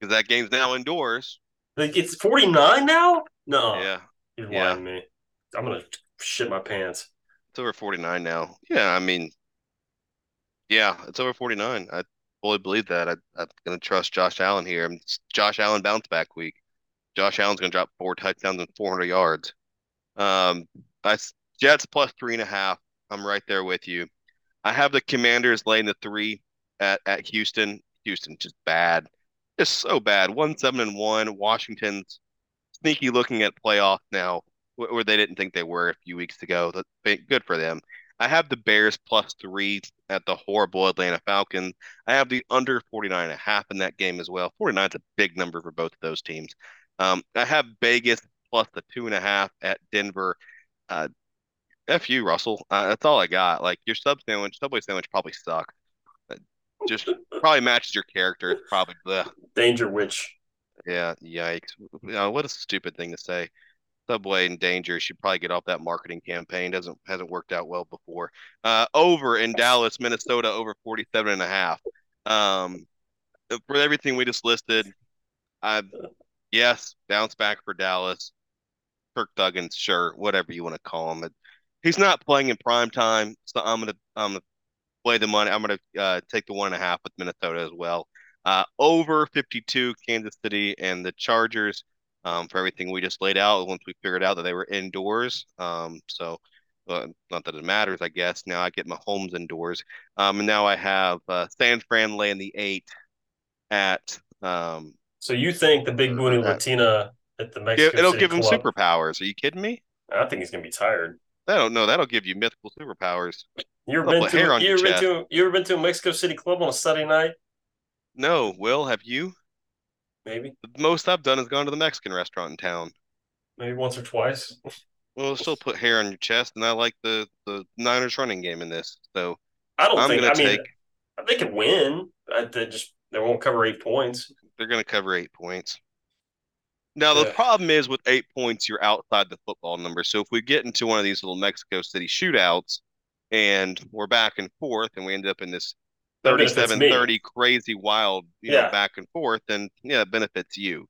because that game's now indoors. Like, it's 49 now? No. Yeah. You're Yeah. lying to me. I'm gonna shit my pants. It's over 49 now. Yeah, I mean, yeah, it's over 49. I fully believe that. I, I'm going to trust Josh Allen here. It's Josh Allen bounce back week. Josh Allen's going to drop four touchdowns and 400 yards. Um, I Jets plus three and a half. I'm right there with you. I have the Commanders laying the three at at Houston. Houston just bad, just so bad. One seven and one. Washington's sneaky looking at playoff now, where they didn't think they were a few weeks ago. That's good for them. I have the Bears plus three at the horrible Atlanta Falcons. I have the under 49 and a half in that game as well. 49 is a big number for both of those teams. Um, I have Vegas plus the two and a half at Denver. Uh, F you, Russell. Uh, that's all I got. Like your sub sandwich, Subway sandwich probably sucks. Uh, Just probably matches your character. It's probably the Danger witch. Yeah, yikes. You know, what a stupid thing to say. Subway in danger should probably get off that marketing campaign. Doesn't hasn't worked out well before. Uh, over in Dallas, Minnesota, over 47 and a half. Um, for everything we just listed, I yes, bounce back for Dallas. Kirk Duggins, sure, whatever you want to call him. He's not playing in prime time, so I'm gonna I'm gonna play the money. I'm gonna uh, take the one and a half with Minnesota as well. Uh, over 52, Kansas City and the Chargers. Um, for everything we just laid out, once we figured out that they were indoors. Um, so uh, not that it matters, I guess. Now I get my homes indoors. Um, and now I have uh, San Fran laying the eight at um, So you think the big booty Latina at the Mexican? It'll City give him club, superpowers. Are you kidding me? I think he's gonna be tired. I don't know. That'll give you mythical superpowers. You ever been to you ever been to you ever been to a Mexico City club on a Saturday night? No, Will, have you? Maybe. The most I've done is gone to the Mexican restaurant in town. Maybe once or twice. Well, it'll still put hair on your chest, and I like the the Niners running game in this. So I don't I'm think I mean take. they could win. I, they just they won't cover eight points. They're going to cover eight points. Now the Yeah. problem is with eight points, you're outside the football number. So if we get into one of these little Mexico City shootouts, and we're back and forth, and we end up in this That 37 30 crazy wild you Yeah. know back and forth and yeah it benefits you.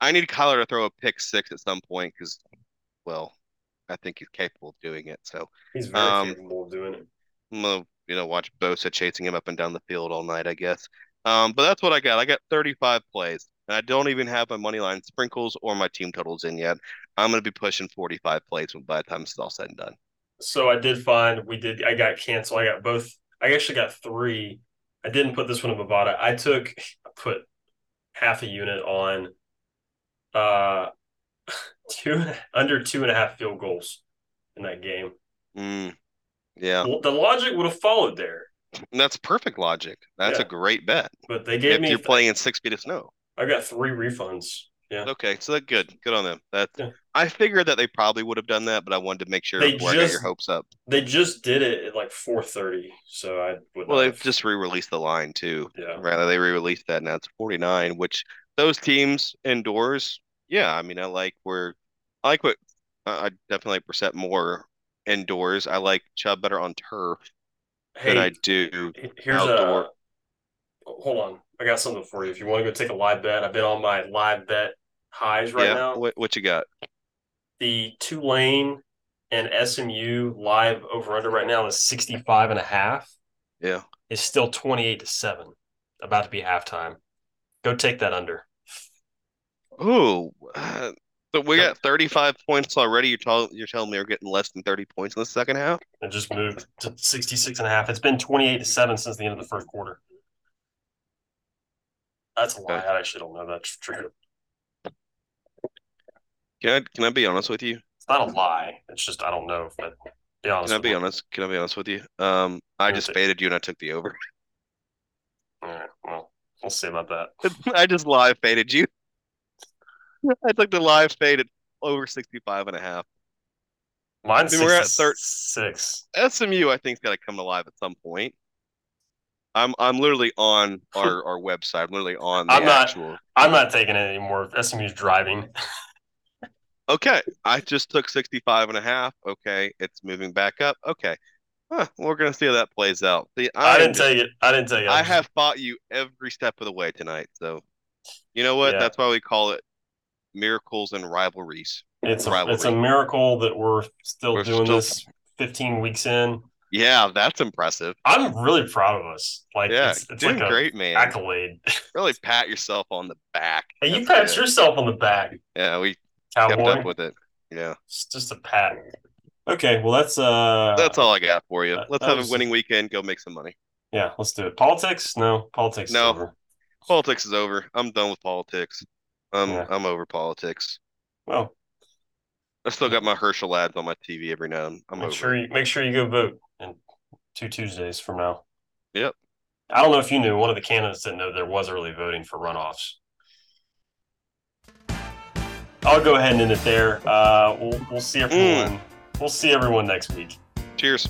I need kyler to throw a pick six at some point because well i think he's capable of doing it so He's very Um, capable of doing it. i'm gonna you know watch bosa chasing him up and down the field all night i guess. Um but that's what i got. I got 35 plays and i don't even have my money line sprinkles or my team totals in yet. I'm gonna be pushing 45 plays by the time this is all said and done So I did find we did. I got canceled. I got both. I actually got three. I didn't put this one in Bovada. I took I put half a unit on uh <laughs> two under two and a half field goals in that game. mm, yeah the logic would have followed there, that's perfect logic that's Yeah. a great bet but they gave if me. you're playing in six feet of snow I got three refunds. Yeah, Okay, so that good. Good on them. That's Yeah. I figured that they probably would have done that, but I wanted to make sure They before I got your just- hopes up. they just did it at like four thirty. So I would. Well, they've have- just re-released the line too. yeah. Rather, they re-released that now it's 49, which those teams indoors, yeah, I mean, I like where I like what I I definitely like Brissett more indoors. I like Chubb better on turf than I do. here's outdoor. a. Hold on, I got something for you. If you want to go take a live bet, I've been on my live bet highs right yeah, now. what what you got? The Tulane and SMU live over under right now is 65 and a half. Yeah. It's still 28 to 7. About to be halftime. Go take that under. Oh, uh, so we got 35 points already. You're telling you're telling me we're getting less than 30 points in the second half? It just moved to 66 and a half. It's been 28 to 7 since the end of the first quarter. That's a lie. Okay. I actually don't know that's true. Can I can I be honest with you? It's not a lie. It's just I don't know if that be honest. Can I be you. honest? Can I be honest with you? Um, I just faded you and I took the over. <laughs> All right, well, we'll see about that. <laughs> I just live faded you. <laughs> I took the live fade at over 65 and a half. Mine's I mean, we're at thir- 66. SMU, I think, has got to come alive at some point. I'm I'm literally on our, our website. I'm literally on the I'm not- actual. I'm not taking it anymore. SMU's driving. Okay, I just took 65 and a half. Okay, it's moving back up. Okay. Huh, we're gonna see how that plays out. See, I I'm didn't take it. I didn't take it. I have fought you every step of the way tonight. So, you know what? Yeah. That's why we call it miracles and rivalries. It's a, rivalry. it's a miracle that we're still We're doing still- this 15 weeks in. Yeah, that's impressive. I'm really proud of us. Like Yeah, it's, it's doing like a great, man. accolade. Really pat yourself on the back. Hey, you pat good. yourself on the back, Yeah, we kept up with it. Yeah, It's just a pat. Okay, well that's uh that's all I got for you. Let's have was- a winning weekend. Go make some money. Yeah, let's do it. Politics? No, politics. is No. over. Politics is over. I'm done with politics. I'm Yeah. I'm over politics. Well, I still got my Herschel ads on my TV every now and then. I'm make over. sure you make sure you go vote in two Tuesdays from now. Yep. I don't know if you knew. One of the candidates didn't know there was early voting for runoffs. I'll go ahead and end it there. Uh, we'll we'll see everyone. We'll see everyone next week. Cheers.